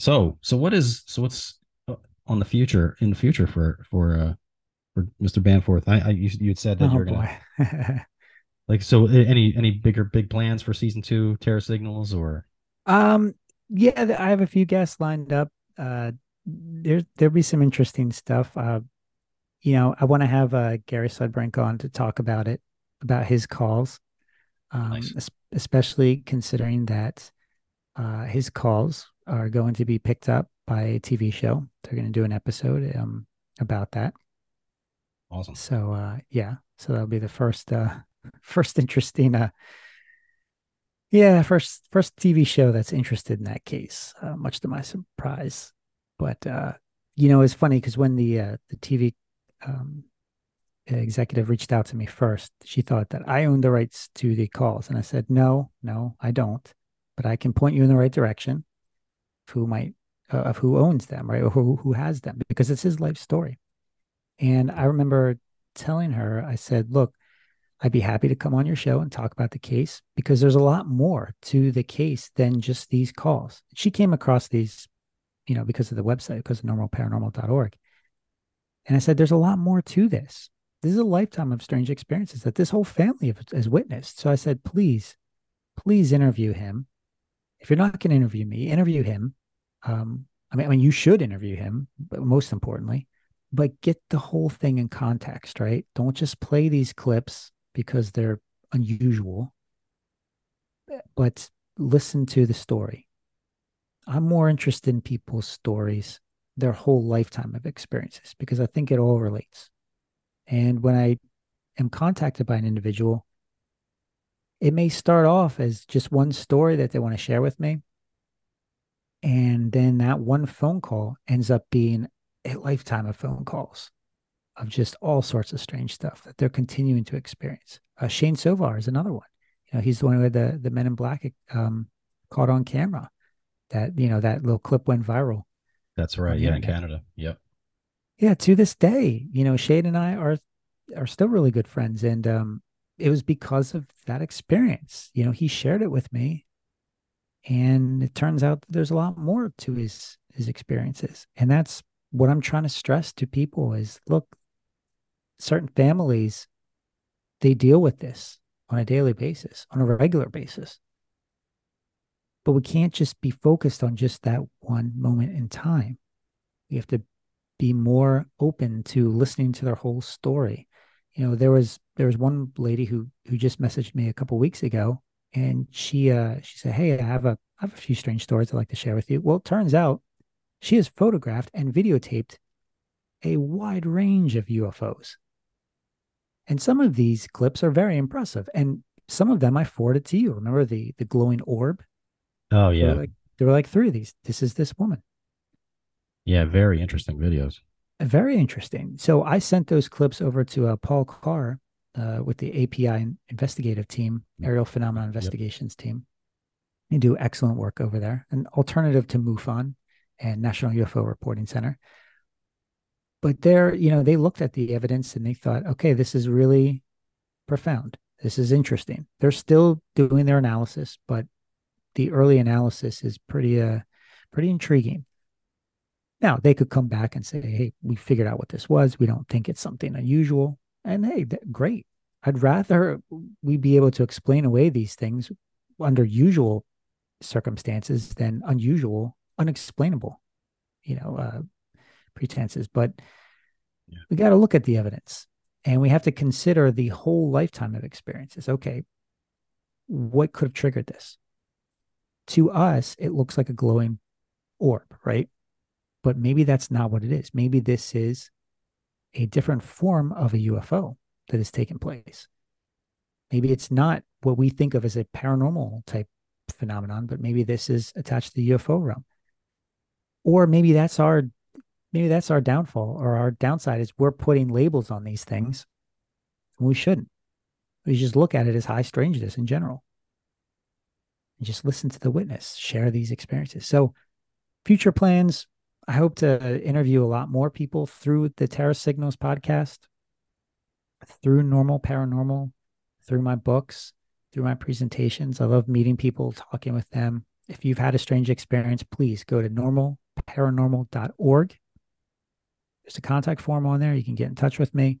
So so what is so what's uh, on the future in the future for for uh for Mr. Bamforth I, I you you had said that oh, you're gonna like so any any bigger big plans for season two Terra Signals or um yeah I have a few guests lined up. Uh there there'll be some interesting stuff. Uh you know I want to have uh Gary Sudbrink on to talk about it about his calls um, nice. especially considering that uh, his calls are going to be picked up by a TV show. They're going to do an episode um, about that. Awesome. So uh, yeah, so that'll be the first uh, first interesting uh, yeah first first TV show that's interested in that case. Uh, much to my surprise, but uh, you know it's funny because when the uh, the TV um, executive reached out to me first. She thought that I owned the rights to the calls. And I said, no, no, I don't. But I can point you in the right direction of who might, uh, of who owns them, right? Or who, who has them, because it's his life story. And I remember telling her, I said, look, I'd be happy to come on your show and talk about the case because there's a lot more to the case than just these calls. She came across these, you know, because of the website, because of normalparanormal.org. And I said, there's a lot more to this this is a lifetime of strange experiences that this whole family has witnessed. So I said, please, please interview him. If you're not going to interview me, interview him. Um, I mean, I mean, you should interview him, but most importantly, but get the whole thing in context, right? Don't just play these clips because they're unusual, but listen to the story. I'm more interested in people's stories, their whole lifetime of experiences, because I think it all relates. And when I am contacted by an individual, it may start off as just one story that they want to share with me. And then that one phone call ends up being a lifetime of phone calls of just all sorts of strange stuff that they're continuing to experience. Uh, Shane Sovar is another one. You know, he's the one who had the, the Men in Black um, caught on camera. That you know that little clip went viral. That's right. Yeah, in Canada. Yep yeah, to this day, you know, Shade and I are are still really good friends, and um, it was because of that experience. You know, he shared it with me, And it turns out that there's a lot more to his his experiences. And that's what I'm trying to stress to people is look, certain families, they deal with this on a daily basis, on a regular basis. But we can't just be focused on just that one moment in time. We have to be more open to listening to their whole story. You know, there was there was one lady who who just messaged me a couple weeks ago and she uh she said, "Hey, I have a I have a few strange stories I'd like to share with you." Well, it turns out she has photographed and videotaped a wide range of UFOs. And some of these clips are very impressive. And some of them I forwarded to you. Remember the the glowing orb? Oh There yeah, were like there were like three of these. This is this woman. yeah, very interesting videos. Very interesting. So I sent those clips over to uh, Paul Carr uh, with the API investigative team, Aerial Phenomena Yep. Investigations team. They do excellent work over there, an alternative to MUFON and National UFO Reporting Center. But they're, you know, they looked at the evidence and they thought, okay, this is really profound. This is interesting. They're still doing their analysis, but the early analysis is pretty, uh, pretty intriguing. Now they could come back and say, "Hey, we figured out what this was. We don't think it's something unusual." And hey, great. I'd rather we be able to explain away these things under usual circumstances than unusual, unexplainable, you know, uh, pretenses. But Yeah. we got to look at the evidence, and we have to consider the whole lifetime of experiences. Okay, what could have triggered this? To us, it looks like a glowing orb, right? but maybe that's not what it is. Maybe this is a different form of a UFO that has taken place. Maybe it's not what we think of as a paranormal type phenomenon, but maybe this is attached to the UFO realm. Or maybe that's our maybe that's our downfall or our downside is we're putting labels on these things. We shouldn't. We just look at it as high strangeness in general. And just listen to the witness, share these experiences. So future plans, I hope to interview a lot more people through the Terra Signals podcast, through Normal Paranormal, through my books, through my presentations. I love meeting people, talking with them. If you've had a strange experience, please go to normalparanormal.org. There's a contact form on there. You can get in touch with me.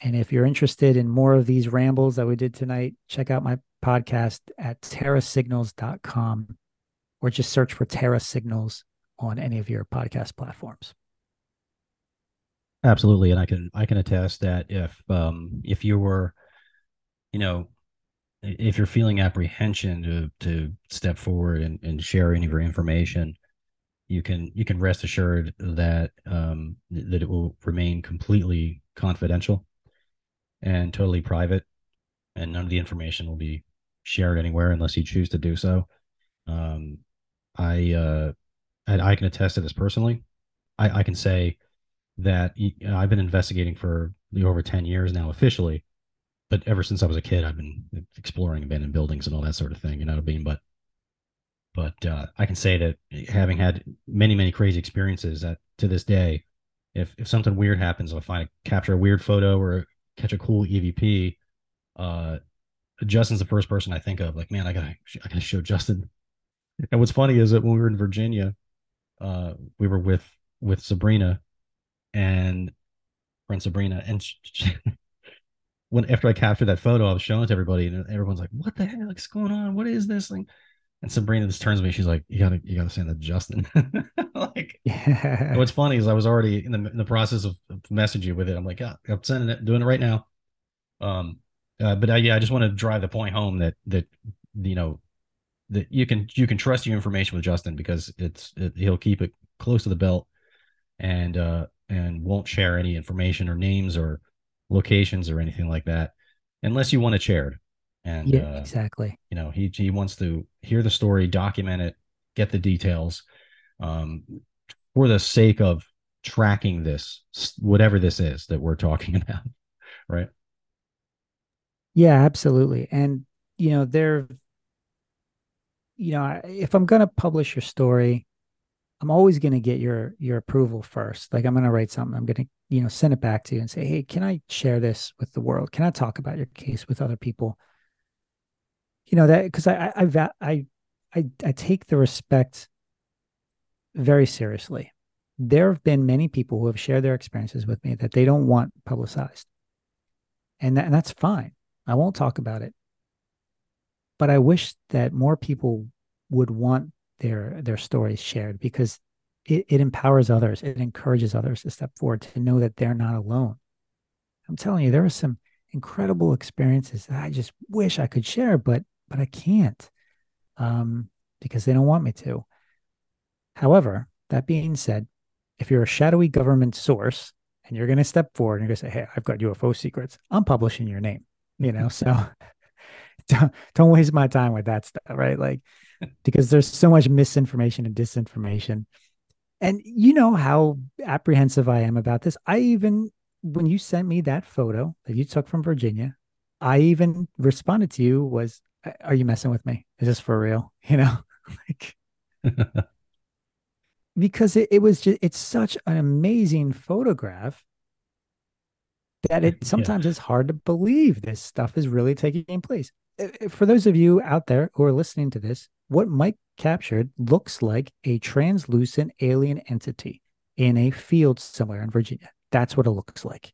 And if you're interested in more of these rambles that we did tonight, check out my podcast at terrasignals.com or just search for Terra Signals on any of your podcast platforms. Absolutely, and I can I can attest that if um if you were, you know, if you're feeling apprehension to to step forward and, and share any of your information, you can you can rest assured that um that it will remain completely confidential and totally private, and none of the information will be shared anywhere unless you choose to do so. Um, I uh, I can attest to this personally. I, I can say that I've been investigating for over 10 years now officially, but ever since I was a kid, I've been exploring abandoned buildings and all that sort of thing, you know what I mean? But, but uh, I can say that having had many, many crazy experiences that to this day, if, if something weird happens, if I capture a weird photo or catch a cool EVP, uh, Justin's the first person I think of. Like, man, I gotta, I gotta show Justin. And what's funny is that when we were in Virginia, uh, we were with with Sabrina and friend Sabrina, and she, when after I captured that photo, I was showing it to everybody, and everyone's like, "What the heck is going on? What is this thing?" And Sabrina just turns to me, she's like, "You gotta, you gotta send that to Justin." like, Yeah. what's funny is I was already in the in the process of, of messaging you with it. I'm like, "Yeah, I'm sending it, doing it right now." Um, uh, but I, yeah, I just want to drive the point home that that you know that you can you can trust your information with Justin because it's it, he'll keep it close to the belt and uh and won't share any information or names or locations or anything like that unless you want it shared. And yeah, uh, exactly. you know he he wants to hear the story, document it, get the details, um, for the sake of tracking this whatever this is that we're talking about, right? Yeah, absolutely. And you know, there you know, if I'm going to publish your story, I'm always going to get your your approval first. Like I'm going to write something, I'm going to, you know, send it back to you and say, "Hey, can I share this with the world? Can I talk about your case with other people?" You know, that cuz I I I, I I, take the respect very seriously. There have been many people who have shared their experiences with me that they don't want publicized. And, that, and that's fine. I won't talk about it. But I wish that more people would want their their stories shared because it, it empowers others. It encourages others to step forward to know that they're not alone. I'm telling you, there are some incredible experiences that I just wish I could share, but but I can't um, because they don't want me to. However, that being said, if you're a shadowy government source and you're going to step forward and you're going to say, "Hey, I've got UFO secrets," I'm publishing your name. You know, so don't, don't waste my time with that stuff, right? Like, because there's so much misinformation and disinformation. And you know how apprehensive I am about this. I even, when you sent me that photo that you took from Virginia, I even responded to you was, "Are you messing with me? Is this for real?" You know, like because it, it was just it's such an amazing photograph that it sometimes yeah. it's hard to believe this stuff is really taking place. For those of you out there who are listening to this, what Mike captured looks like a translucent alien entity in a field somewhere in Virginia. That's what it looks like.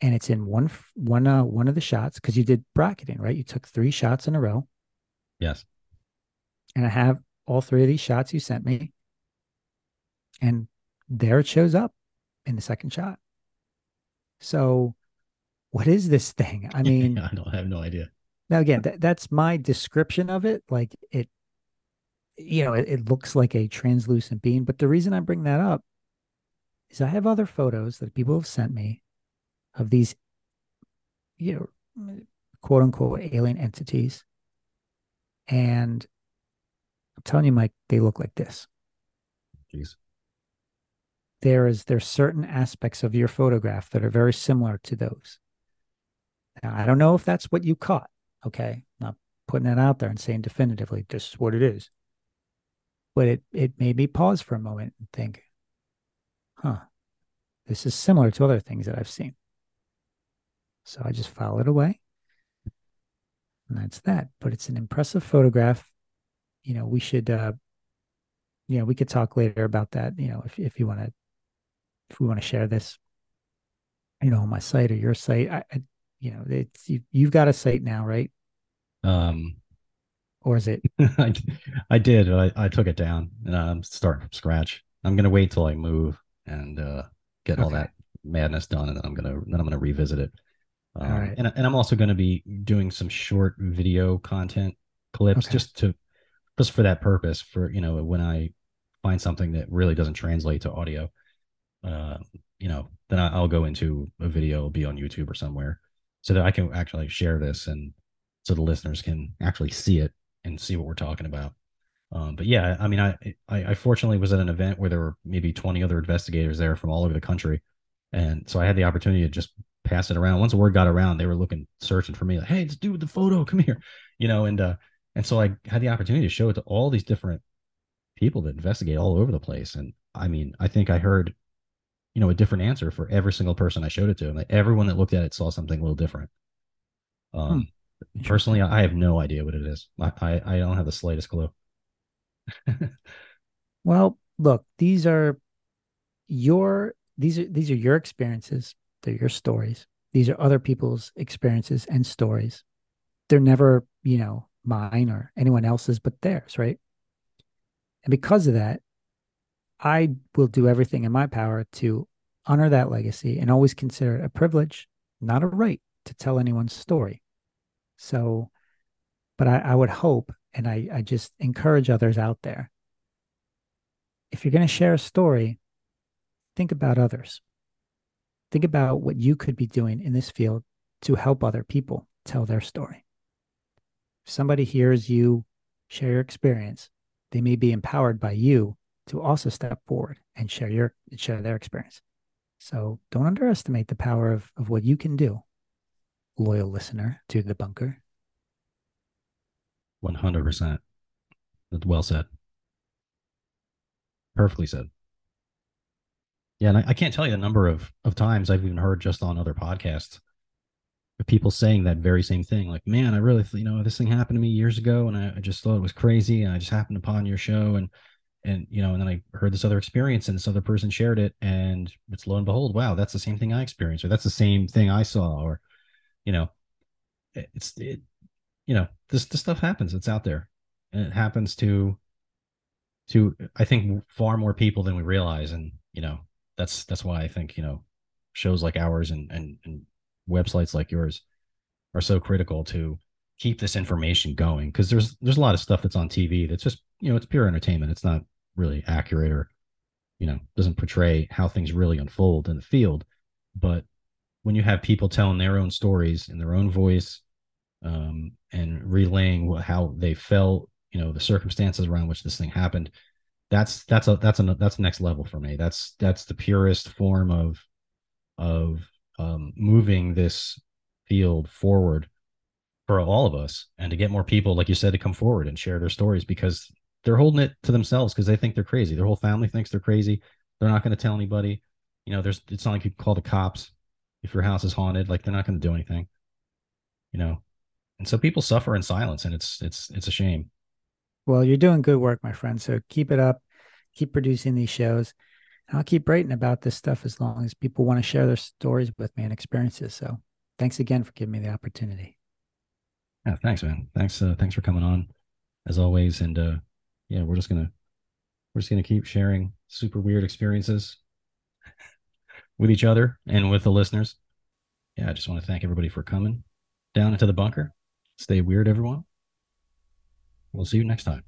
And it's in one one uh, one of the shots because you did bracketing, right? You took three shots in a row. Yes. And I have all three of these shots you sent me. And there it shows up in the second shot. So, what is this thing? I mean, I don't I have no idea. Now, again, that, that's my description of it. Like it, you know, it, it looks like a translucent being. But the reason I bring that up is I have other photos that people have sent me of these, you know, quote unquote alien entities. And I'm telling you, Mike, they look like this. Jeez there is there's certain aspects of your photograph that are very similar to those. Now, I don't know if that's what you caught. Okay, not putting it out there and saying definitively this is what it is, but it it made me pause for a moment and think, huh, this is similar to other things that I've seen. So I just filed it away, and that's that. But it's an impressive photograph. You know, we should uh, you know, we could talk later about that, you know, if if you want to if we want to share this, you know, on my site or your site, I, I you know, it's you, you've got a site now, right? Um, or is it? I, I did. I, I took it down and I'm starting from scratch. I'm gonna wait till I move and uh, get okay. all that madness done, and then I'm gonna then I'm gonna revisit it. Um, all right. And and I'm also gonna be doing some short video content clips okay. just to just for that purpose. For you know, when I find something that really doesn't translate to audio, uh, you know, then I'll go into a video, will be on YouTube or somewhere, so that I can actually share this and so the listeners can actually see it and see what we're talking about. Um, but yeah, I mean, I, I, I fortunately was at an event where there were maybe 20 other investigators there from all over the country, and so I had the opportunity to just pass it around. Once the word got around, they were looking, searching for me, like, "Hey, this dude with the photo, come here," you know, and uh, and so I had the opportunity to show it to all these different people that investigate all over the place. And I mean, I think I heard you know a different answer for every single person I showed it to. and Like everyone that looked at it saw something a little different. Um, hmm. personally, I have no idea what it is. I I, I don't have the slightest clue. well, look, these are your these are these are your experiences. They're your stories. These are other people's experiences and stories. They're never, you know, mine or anyone else's, but theirs, right? And because of that, I will do everything in my power to honor that legacy and always consider it a privilege, not a right to tell anyone's story. So, but I, I would hope, and I, I just encourage others out there if you're going to share a story, think about others. Think about what you could be doing in this field to help other people tell their story. If somebody hears you share your experience, they may be empowered by you to also step forward and share your share their experience. So don't underestimate the power of, of what you can do, loyal listener to the bunker. 100%. That's well said. Perfectly said. Yeah, and I, I, can't tell you the number of, of times I've even heard just on other podcasts people saying that very same thing. Like, man, I really, you know, this thing happened to me years ago, and I, I just thought it was crazy, and I just happened upon your show, and and you know, and then I heard this other experience, and this other person shared it, and it's lo and behold, wow, that's the same thing I experienced, or that's the same thing I saw, or you know, it's it, you know, this this stuff happens. It's out there, and it happens to to I think far more people than we realize, and you know, that's that's why I think you know, shows like ours and and and websites like yours are so critical to keep this information going because there's there's a lot of stuff that's on TV that's just you know it's pure entertainment. It's not really accurate or you know doesn't portray how things really unfold in the field. But when you have people telling their own stories in their own voice um, and relaying how they felt, you know, the circumstances around which this thing happened, that's that's a that's a that's next level for me. That's that's the purest form of of um, moving this field forward for all of us and to get more people like you said to come forward and share their stories because they're holding it to themselves because they think they're crazy their whole family thinks they're crazy they're not going to tell anybody you know there's it's not like you call the cops if your house is haunted like they're not going to do anything you know and so people suffer in silence and it's it's it's a shame well you're doing good work my friend so keep it up keep producing these shows I'll keep writing about this stuff as long as people want to share their stories with me and experiences. So thanks again for giving me the opportunity. Yeah, thanks, man. Thanks, uh, thanks for coming on, as always. And uh, yeah, we're just gonna we're just gonna keep sharing super weird experiences with each other and with the listeners. Yeah, I just want to thank everybody for coming down into the bunker. Stay weird, everyone. We'll see you next time.